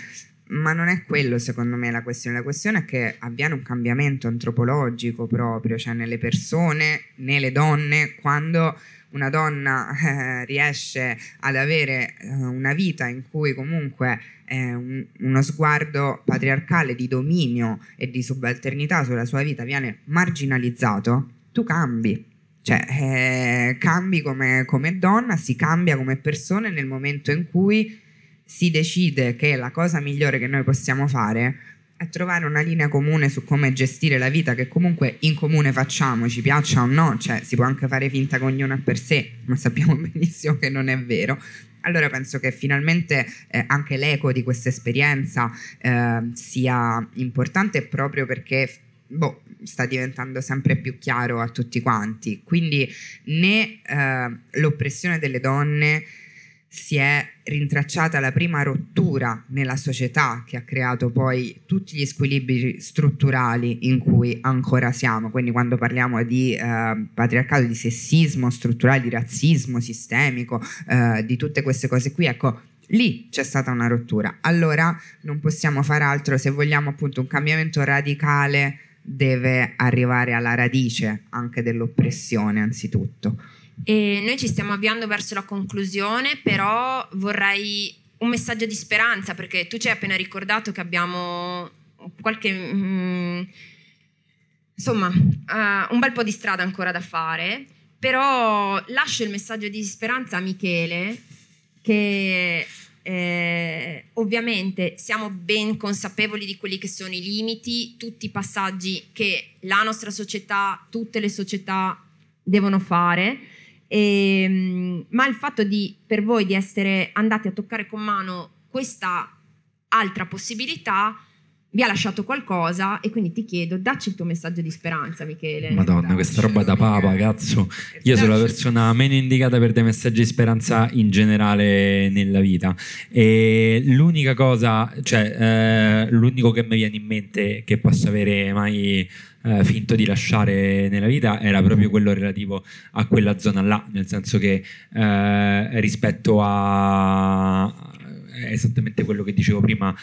ma non è quello secondo me la questione, la questione è che avviene un cambiamento antropologico proprio, cioè nelle persone, nelle donne, quando una donna eh, riesce ad avere eh, una vita in cui comunque eh, un, uno sguardo patriarcale di dominio e di subalternità sulla sua vita viene marginalizzato, tu cambi. Cioè, eh, cambi come, come donna, si cambia come persone nel momento in cui si decide che la cosa migliore che noi possiamo fare è trovare una linea comune su come gestire la vita che comunque in comune facciamo, ci piaccia o no, cioè si può anche fare finta che ognuno è per sé, ma sappiamo benissimo che non è vero. Allora penso che finalmente eh, anche l'eco di questa esperienza eh, sia importante proprio perché boh, sta diventando sempre più chiaro a tutti quanti. Quindi né eh, l'oppressione delle donne si è rintracciata la prima rottura nella società che ha creato poi tutti gli squilibri strutturali in cui ancora siamo. Quindi quando parliamo di eh, patriarcato, di sessismo strutturale, di razzismo sistemico, eh, di tutte queste cose qui, ecco, lì c'è stata una rottura. Allora non possiamo fare altro se vogliamo appunto un cambiamento radicale deve arrivare alla radice anche dell'oppressione anzitutto. E noi ci stiamo avviando verso la conclusione, però vorrei un messaggio di speranza, perché tu ci hai appena ricordato che abbiamo qualche... Mm, insomma, uh, un bel po' di strada ancora da fare, però lascio il messaggio di speranza a Michele, che eh, ovviamente siamo ben consapevoli di quelli che sono i limiti, tutti i passaggi che la nostra società, tutte le società devono fare e, ehm, ma il fatto di, per voi di essere andati a toccare con mano questa altra possibilità vi ha lasciato qualcosa e quindi ti chiedo, dacci il tuo messaggio di speranza, Michele. Madonna, questa roba da papa, cazzo. Io sono la persona meno indicata per dei messaggi di speranza in generale nella vita. E l'unica cosa, cioè, eh, l'unico che mi viene in mente che possa avere mai eh, finto di lasciare nella vita era proprio quello relativo a quella zona là, nel senso che eh, rispetto a è esattamente quello che dicevo prima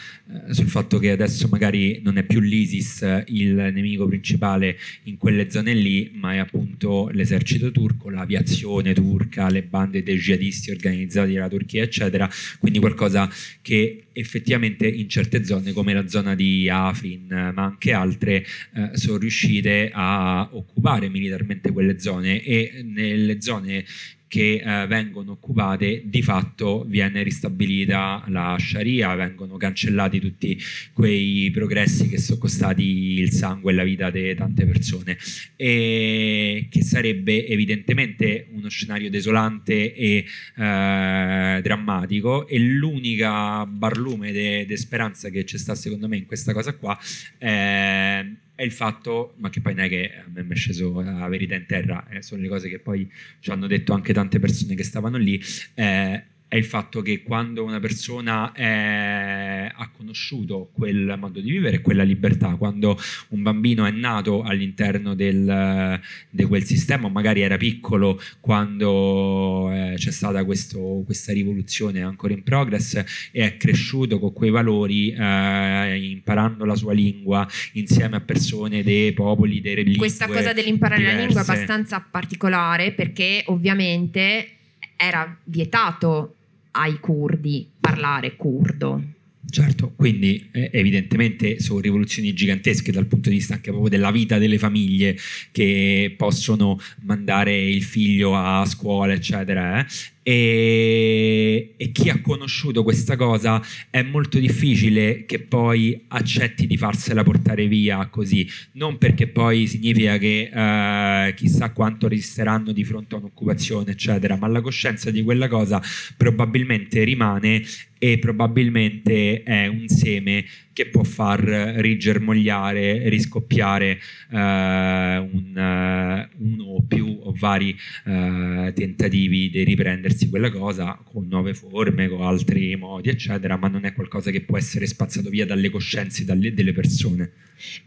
eh, sul fatto che adesso magari non è più l'ISIS eh, il nemico principale in quelle zone lì, ma è appunto l'esercito turco, l'aviazione turca, le bande dei jihadisti organizzati dalla Turchia, eccetera. Quindi qualcosa che effettivamente in certe zone come la zona di Afrin, ma anche altre, eh, sono riuscite a occupare militarmente quelle zone e nelle zone che eh, vengono occupate, di fatto viene ristabilita la Sharia, vengono cancellati tutti quei progressi che sono costati il sangue e la vita di tante persone, e che sarebbe evidentemente uno scenario desolante e eh, drammatico. E l'unica barlume di speranza che c'è sta secondo me in questa cosa qua è è il fatto, ma che poi non è che a me mi è sceso la verità in terra, eh, sono le cose che poi ci hanno detto anche tante persone che stavano lì, eh, è il fatto che quando una persona è, ha conosciuto quel modo di vivere, quella libertà, quando un bambino è nato all'interno del, di quel sistema, magari era piccolo quando eh, c'è stata questo, questa rivoluzione ancora in progress e è cresciuto con quei valori, eh, imparando la sua lingua insieme a persone dei popoli, dei lingue Questa cosa dell'imparare diverse. la lingua è abbastanza particolare perché ovviamente era vietato ai curdi parlare curdo. Certo, quindi eh, evidentemente sono rivoluzioni gigantesche dal punto di vista anche proprio della vita delle famiglie che possono mandare il figlio a scuola, eccetera. Eh? E, e, chi ha conosciuto questa cosa è molto difficile che poi accetti di farsela portare via così, non perché poi significa che eh, chissà quanto resisteranno di fronte a un'occupazione, eccetera, ma la coscienza di quella cosa probabilmente rimane e probabilmente è un seme che può far rigermogliare, riscoppiare uh, un, uh, uno o più o vari uh, tentativi di riprendersi quella cosa con nuove forme, con altri modi, eccetera, ma non è qualcosa che può essere spazzato via dalle coscienze dalle, delle persone.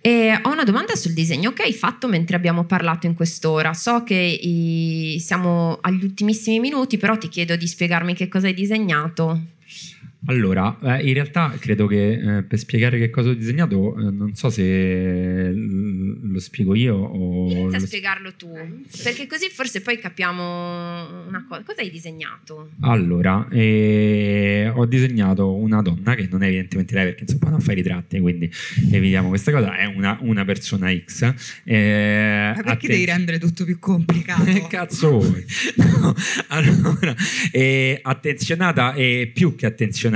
E ho una domanda sul disegno che hai fatto mentre abbiamo parlato in quest'ora. So che i, siamo agli ultimissimi minuti, però ti chiedo di spiegarmi che cosa hai disegnato. Allora, eh, in realtà credo che eh, per spiegare che cosa ho disegnato, eh, non so se l- lo spiego io o... Inizia a lo- spiegarlo tu, perché così forse poi capiamo una cosa. Cosa hai disegnato? Allora, eh, ho disegnato una donna che non è evidentemente lei perché insomma non fa i ritratti, quindi evitiamo questa cosa, è una, una persona X. Eh, Ma perché atten- devi rendere tutto più complicato? Che cazzo vuoi? No, allora, eh, attenzionata e più che attenzionata,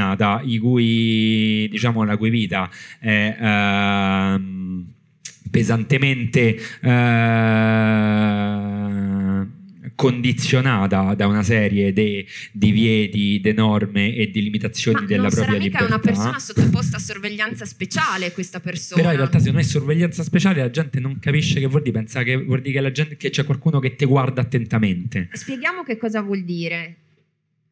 i cui, diciamo, la cui vita è ehm, pesantemente eh, condizionata da una serie di divieti, di norme e di limitazioni Ma della non sarà propria mica una persona sottoposta a sorveglianza speciale questa persona. Però in realtà secondo me sorveglianza speciale la gente non capisce che vuol dire, pensa che vuol dire che, gente, che c'è qualcuno che ti guarda attentamente. Spieghiamo che cosa vuol dire.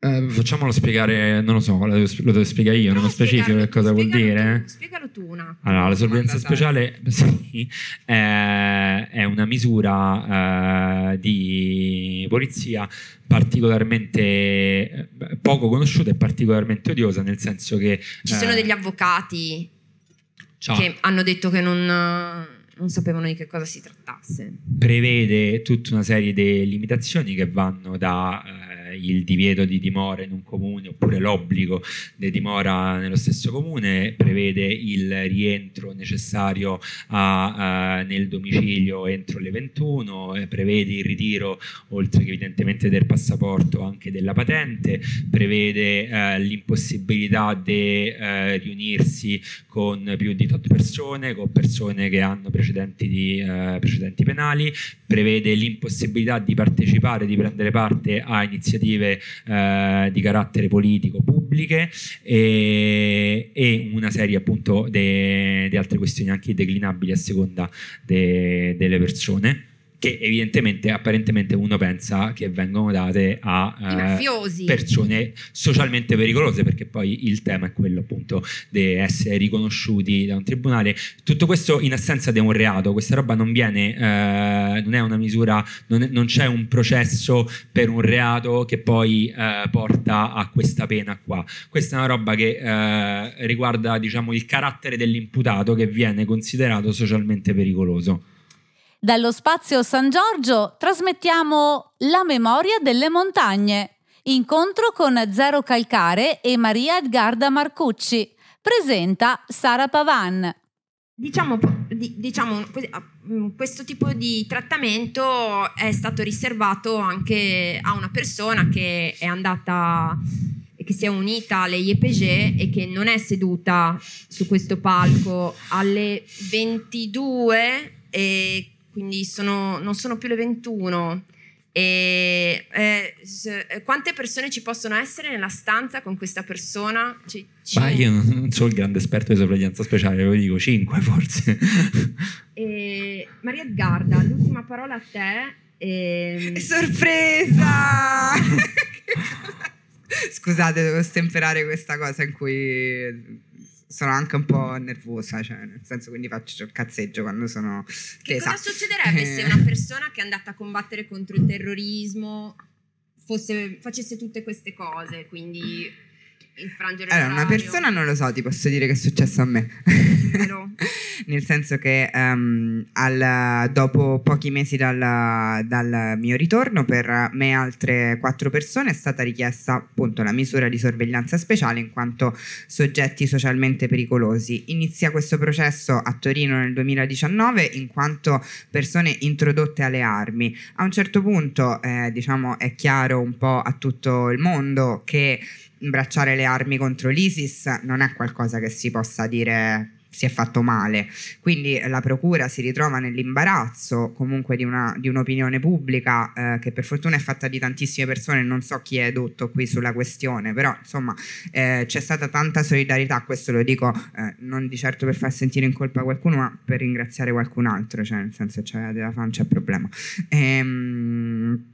Eh, facciamolo spiegare, non lo so, lo devo, lo devo spiegare io, nello No, specifico spiegarlo che cosa vuol dire. tu, Spiegalo tu un attimo. Allora, la sorveglianza speciale sì, è, è una misura eh, di polizia particolarmente eh, poco conosciuta e particolarmente odiosa, nel senso che... Ci eh, sono degli avvocati ciao. che hanno detto che non, non sapevano di che cosa si trattasse. prevede tutta una serie di limitazioni che vanno da eh, il divieto di dimora in un comune oppure l'obbligo di dimora nello stesso comune, prevede il rientro necessario a, eh, nel domicilio entro le 21, eh, prevede il ritiro oltre che evidentemente del passaporto anche della patente, prevede eh, l'impossibilità di eh, riunirsi con più di tot persone, con persone che hanno precedenti, di, eh, precedenti penali, prevede l'impossibilità di partecipare, di prendere parte a iniziative eh, di carattere politico pubbliche e, e una serie appunto di altre questioni anche declinabili a seconda de- delle persone che evidentemente apparentemente uno pensa che vengono date a eh, persone socialmente pericolose perché poi il tema è quello appunto di essere riconosciuti da un tribunale. Tutto questo in assenza di un reato. Questa roba non viene eh, non è una misura non, è- non c'è un processo per un reato che poi eh, porta a questa pena qua. Questa è una roba che eh, riguarda diciamo il carattere dell'imputato che viene considerato socialmente pericoloso Dallo spazio San Giorgio trasmettiamo La memoria delle montagne. Incontro con Zero Calcare e Maria Edgarda Marcucci. Presenta Sara Pavan. Diciamo, diciamo, ah, mm, questo tipo di trattamento è stato riservato anche a una persona che è andata che si è unita alle IEPG e che non è seduta su questo palco alle 22 e quindi sono- non sono più le 21 e eh, s- quante persone ci possono essere nella stanza con questa persona? Ci- ci- ma io non sono il grande esperto di sorveglianza speciale ve lo dico 5 forse E Maria Edgarda, l'ultima parola a te. ehm, Sorpresa! Scusate, devo stemperare questa cosa in cui sono anche un po' nervosa, cioè nel senso quindi faccio il cazzeggio quando sono che tesa. cosa succederebbe se una persona che è andata a combattere contro il terrorismo fosse- facesse tutte queste cose? Quindi infrangere Allora, una l'orario? persona non lo so, ti posso dire che è successo a me. Vero? Nel senso che ehm, al- dopo pochi mesi dal, dal mio ritorno, per me e altre quattro persone è stata richiesta appunto la misura di sorveglianza speciale in quanto soggetti socialmente pericolosi. Inizia questo processo a Torino nel 2019 in quanto persone introdotte alle armi. A un certo punto, eh, diciamo, è chiaro un po' a tutto il mondo che imbracciare le armi contro l'ISIS non è qualcosa che si possa dire si è fatto male. Quindi la procura si ritrova nell'imbarazzo comunque di, una- di un'opinione pubblica eh, che per fortuna è fatta di tantissime persone, non so chi è edotto qui sulla questione, però insomma eh, c'è stata tanta solidarietà, questo lo dico eh, non di certo per far sentire in colpa qualcuno, ma per ringraziare qualcun altro, cioè nel senso c'è della fan, c'è problema. Ehm,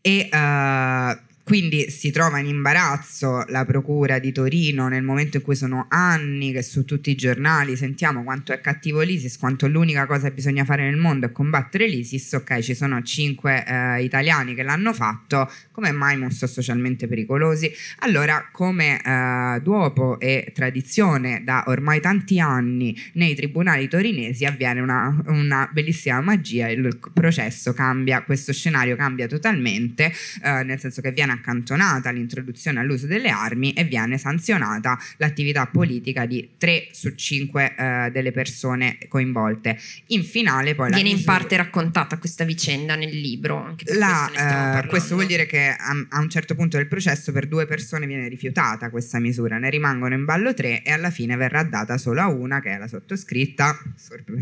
e eh, quindi si trova in imbarazzo la Procura di Torino nel momento in cui sono anni che su tutti i giornali sentiamo quanto è cattivo l'ISIS, quanto l'unica cosa che bisogna fare nel mondo è combattere l'ISIS, ok ci sono cinque eh, italiani che l'hanno fatto, come mai non sono socialmente pericolosi? Allora come eh, dopo e tradizione da ormai tanti anni nei tribunali torinesi avviene una, una bellissima magia, il processo cambia, questo scenario cambia totalmente, eh, nel senso che viene accantonata l'introduzione all'uso delle armi e viene sanzionata l'attività politica di 3 su 5 eh, delle persone coinvolte. In finale poi... Viene in parte raccontata questa vicenda nel libro. La, questo, eh, questo vuol dire che a, a, un certo punto del processo per due persone viene rifiutata questa misura, ne rimangono in ballo tre e alla fine verrà data solo a una che è la sottoscritta,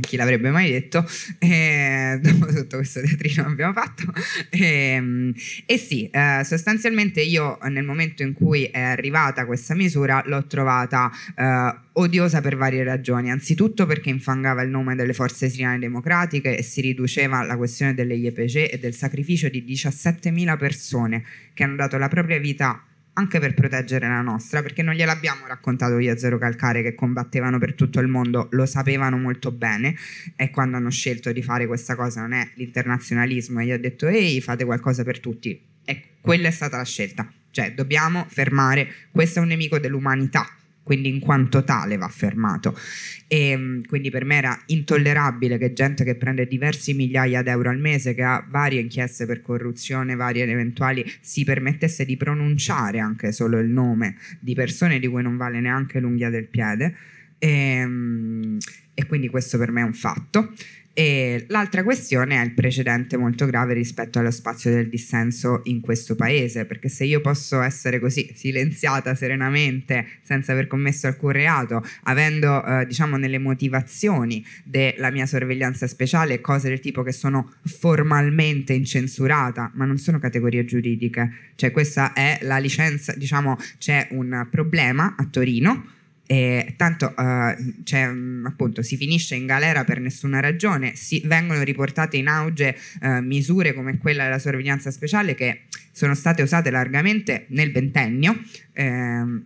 chi l'avrebbe mai detto, e, dopo tutto questo teatrino che abbiamo fatto. E, ehm, e sì, eh, sostanzialmente io nel momento in cui è arrivata questa misura l'ho trovata eh, odiosa per varie ragioni. Anzitutto perché infangava il nome delle forze siriane democratiche e si riduceva la questione delle IEPG e del sacrificio di 17.000 persone che hanno dato la propria vita anche per proteggere la nostra, perché non gliel'abbiamo raccontato io a Zero Calcare che combattevano per tutto il mondo, lo sapevano molto bene e quando hanno scelto di fare questa cosa non è l'internazionalismo e gli ho detto ehi fate qualcosa per tutti, e quella è stata la scelta. Cioè, dobbiamo fermare, questo è un nemico dell'umanità, quindi in quanto tale va fermato. E mm, quindi per me era intollerabile che gente che prende diversi migliaia d'euro al mese, che ha varie inchieste per corruzione, varie eventuali, si permettesse di pronunciare anche solo il nome di persone di cui non vale neanche l'unghia del piede. E, mm, e quindi questo per me è un fatto. E l'altra questione è il precedente molto grave rispetto allo spazio del dissenso in questo paese, perché se io posso essere così silenziata serenamente senza aver commesso alcun reato, avendo eh, diciamo nelle motivazioni della mia sorveglianza speciale cose del tipo che sono formalmente incensurata, ma non sono categorie giuridiche, cioè questa è la licenza, diciamo c'è un problema a Torino e tanto uh, cioè, appunto si finisce in galera per nessuna ragione, si, vengono riportate in auge uh, misure come quella della sorveglianza speciale che sono state usate largamente nel ventennio eh,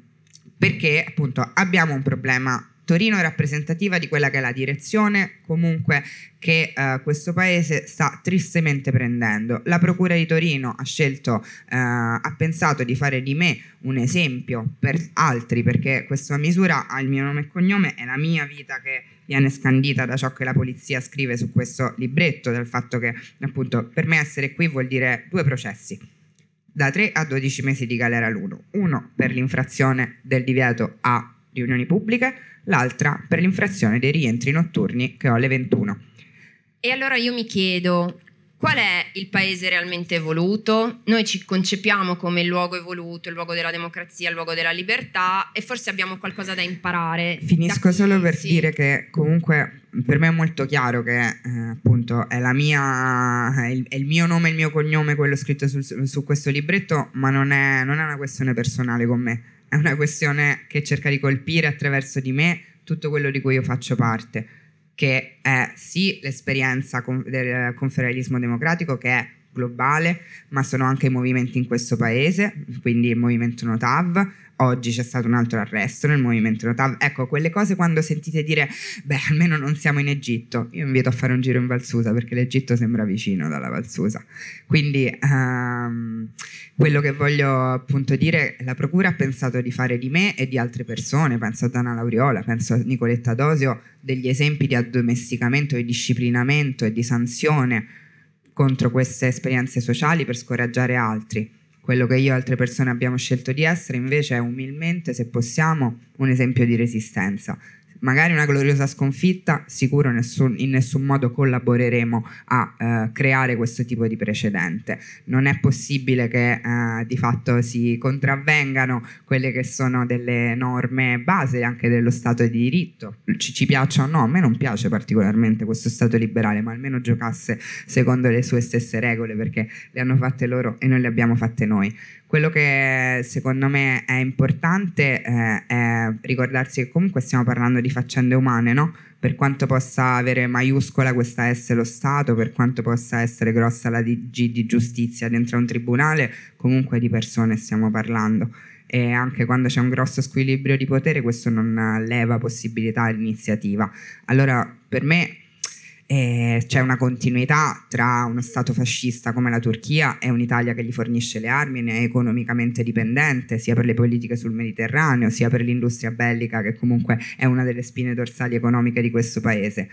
perché appunto abbiamo un problema Torino è rappresentativa di quella che è la direzione comunque che uh, questo paese sta tristemente prendendo. La Procura di Torino ha scelto, uh, ha pensato di fare di me un esempio per altri perché questa misura ha il mio nome e cognome, è la mia vita che viene scandita da ciò che la polizia scrive su questo libretto, dal fatto che appunto per me essere qui vuol dire due processi da 3 a 12 mesi di galera l'uno, uno per l'infrazione del divieto a riunioni pubbliche, l'altra per l'infrazione dei rientri notturni che ho alle 21. E allora io mi chiedo, qual è il paese realmente evoluto? Noi ci concepiamo come il luogo evoluto, il luogo della democrazia, il luogo della libertà e forse abbiamo qualcosa da imparare. Finisco da solo per sì. dire che comunque per me è molto chiaro che eh, appunto è, mia, è, il, è, il, mio nome e il mio cognome quello scritto sul, su questo libretto, ma non è, non è una questione personale con me è una questione che cerca di colpire attraverso di me tutto quello di cui io faccio parte, che è sì l'esperienza del confederalismo democratico che è globale, ma sono anche i movimenti in questo paese, quindi il movimento Notav, oggi c'è stato un altro arresto nel movimento Notav. Ecco, quelle cose quando sentite dire, beh, almeno non siamo in Egitto, io invito a fare un giro in Valsusa perché l'Egitto sembra vicino dalla Valsusa. Quindi um, quello che voglio appunto dire, la Procura ha pensato di fare di me e di altre persone, penso a Dana Lauriola, penso a Nicoletta Dosio, degli esempi di addomesticamento, di disciplinamento e di sanzione contro queste esperienze sociali per scoraggiare altri quello che io e altre persone abbiamo scelto di essere invece è umilmente, se possiamo, un esempio di resistenza magari una gloriosa sconfitta, sicuro nessun, in nessun modo collaboreremo a eh, creare questo tipo di precedente. Non è possibile che eh, di fatto si contravvengano quelle che sono delle norme base anche dello Stato di diritto. Ci, ci piaccia o no, a me non piace particolarmente questo Stato liberale, ma almeno giocasse secondo le sue stesse regole perché le hanno fatte loro e noi le abbiamo fatte noi quello che secondo me è importante eh, è ricordarsi che comunque stiamo parlando di faccende umane, no? Per quanto possa avere maiuscola questa S lo Stato, per quanto possa essere grossa la DG di giustizia dentro un tribunale, comunque di persone stiamo parlando e anche quando c'è un grosso squilibrio di potere questo non leva possibilità all'iniziativa. Allora per me eh, c'è una continuità tra uno Stato fascista come la Turchia e un'Italia che gli fornisce le armi, ne è economicamente dipendente sia per le politiche sul Mediterraneo sia per l'industria bellica che comunque è una delle spine dorsali economiche di questo paese.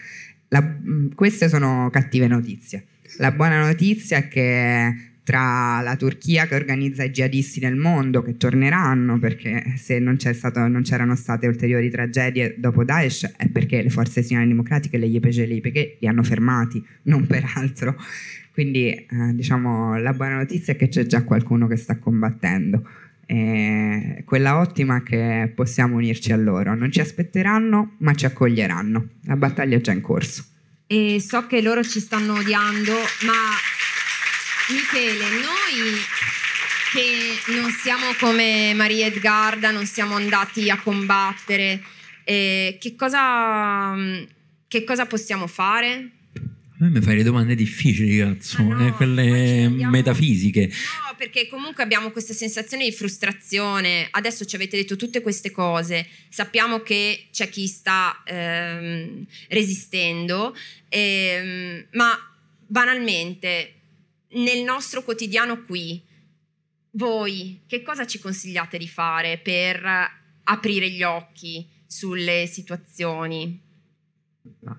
La, queste sono cattive notizie. La buona notizia è che tra la Turchia che organizza i jihadisti nel mondo che torneranno perché se non, stato, non, c'erano state ulteriori tragedie dopo Daesh è perché le forze islamiche democratiche, le YPG e le li hanno fermati, non per altro. Quindi eh, diciamo la buona notizia è che c'è già qualcuno che sta combattendo. E quella ottima che possiamo unirci a loro. Non ci aspetteranno, ma ci accoglieranno. La battaglia è già in corso. E so che loro ci stanno odiando, ma Michele, noi che non siamo come Maria Edgarda, non siamo andati a combattere, eh, che, cosa, che cosa possiamo fare? A me fai le domande difficili, cazzo, no, eh, quelle metafisiche. No, perché comunque abbiamo questa sensazione di frustrazione. Adesso ci avete detto tutte queste cose, sappiamo che c'è chi sta ehm, resistendo, ehm, ma banalmente nel nostro quotidiano qui, voi che cosa ci consigliate di fare per aprire gli occhi sulle situazioni?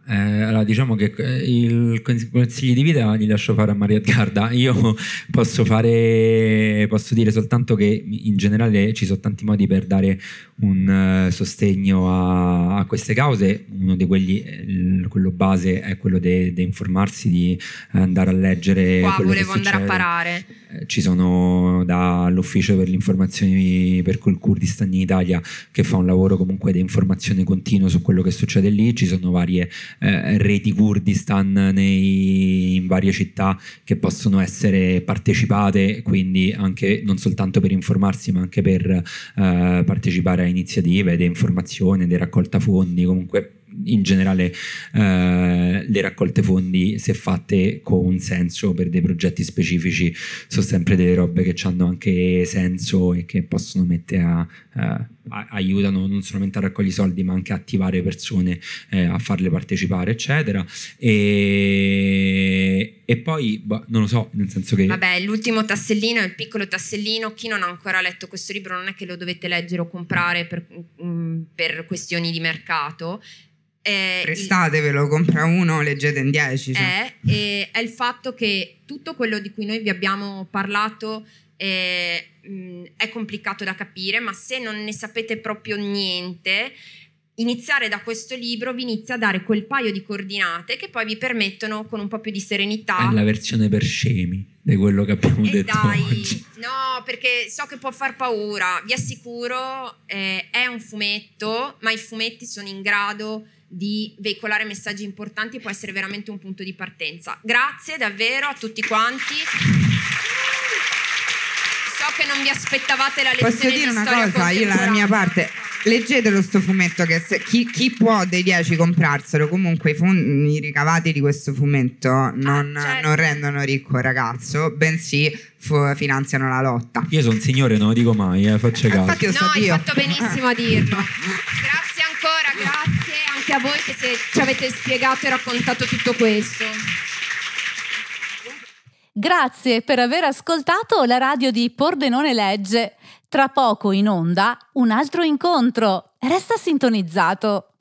Eh, allora, diciamo che eh, il consigli di vita li lascio fare a Maria Edgarda. Io posso fare, posso dire soltanto che in generale ci sono tanti modi per dare un uh, sostegno a, a, queste cause. Uno di quelli, il, quello base, è quello di informarsi, di andare a leggere. Qua volevo andare a parare. Eh, ci sono dall'Ufficio per le informazioni per il Kurdistan in Italia che fa un lavoro comunque di informazione continua su quello che succede lì. Ci sono varie eh, reti Kurdistan nei, in varie città che possono essere partecipate, quindi anche non soltanto per informarsi, ma anche per eh, partecipare a iniziative di informazione, di raccolta fondi, comunque in generale eh, le raccolte fondi se fatte con un senso per dei progetti specifici sono sempre delle robe che hanno anche senso e che possono mettere a, a aiutano non solamente a raccogliere soldi ma anche a attivare persone eh, a farle partecipare eccetera. E, e poi boh, non lo so nel senso che vabbè l'ultimo tassellino è il piccolo tassellino. Chi non ha ancora letto questo libro non è che lo dovete leggere o comprare per, um, per questioni di mercato è Prestatevelo, compra uno, leggete in 10. Cioè. È, è, il fatto che tutto quello di cui noi vi abbiamo parlato è, mh, è complicato da capire, ma se non ne sapete proprio niente, iniziare da questo libro vi inizia a dare quel paio di coordinate che poi vi permettono con un po' più di serenità. È la versione per scemi di quello che abbiamo e detto. Dai, oggi. no, perché so che può far paura. Vi assicuro, eh, è un fumetto, ma i fumetti sono in grado di veicolare messaggi importanti può essere veramente un punto di partenza. Grazie davvero a tutti quanti. So che non vi aspettavate la lezione Posso dire una cosa, io dalla mia parte leggetelo sto fumetto che se, chi, chi, può dei 10 comprarselo. Comunque i, fondi, i ricavati di questo fumetto non, ah, certo. non rendono ricco il ragazzo bensì fu, finanziano la lotta. Io sono un signore non lo dico mai eh, faccio caso. no hai fatto benissimo a dirlo. Grazie ancora grazie a voi che ci avete spiegato e raccontato tutto questo. Grazie per aver ascoltato la radio di Pordenone Legge. Tra poco in onda un altro incontro. Resta sintonizzato.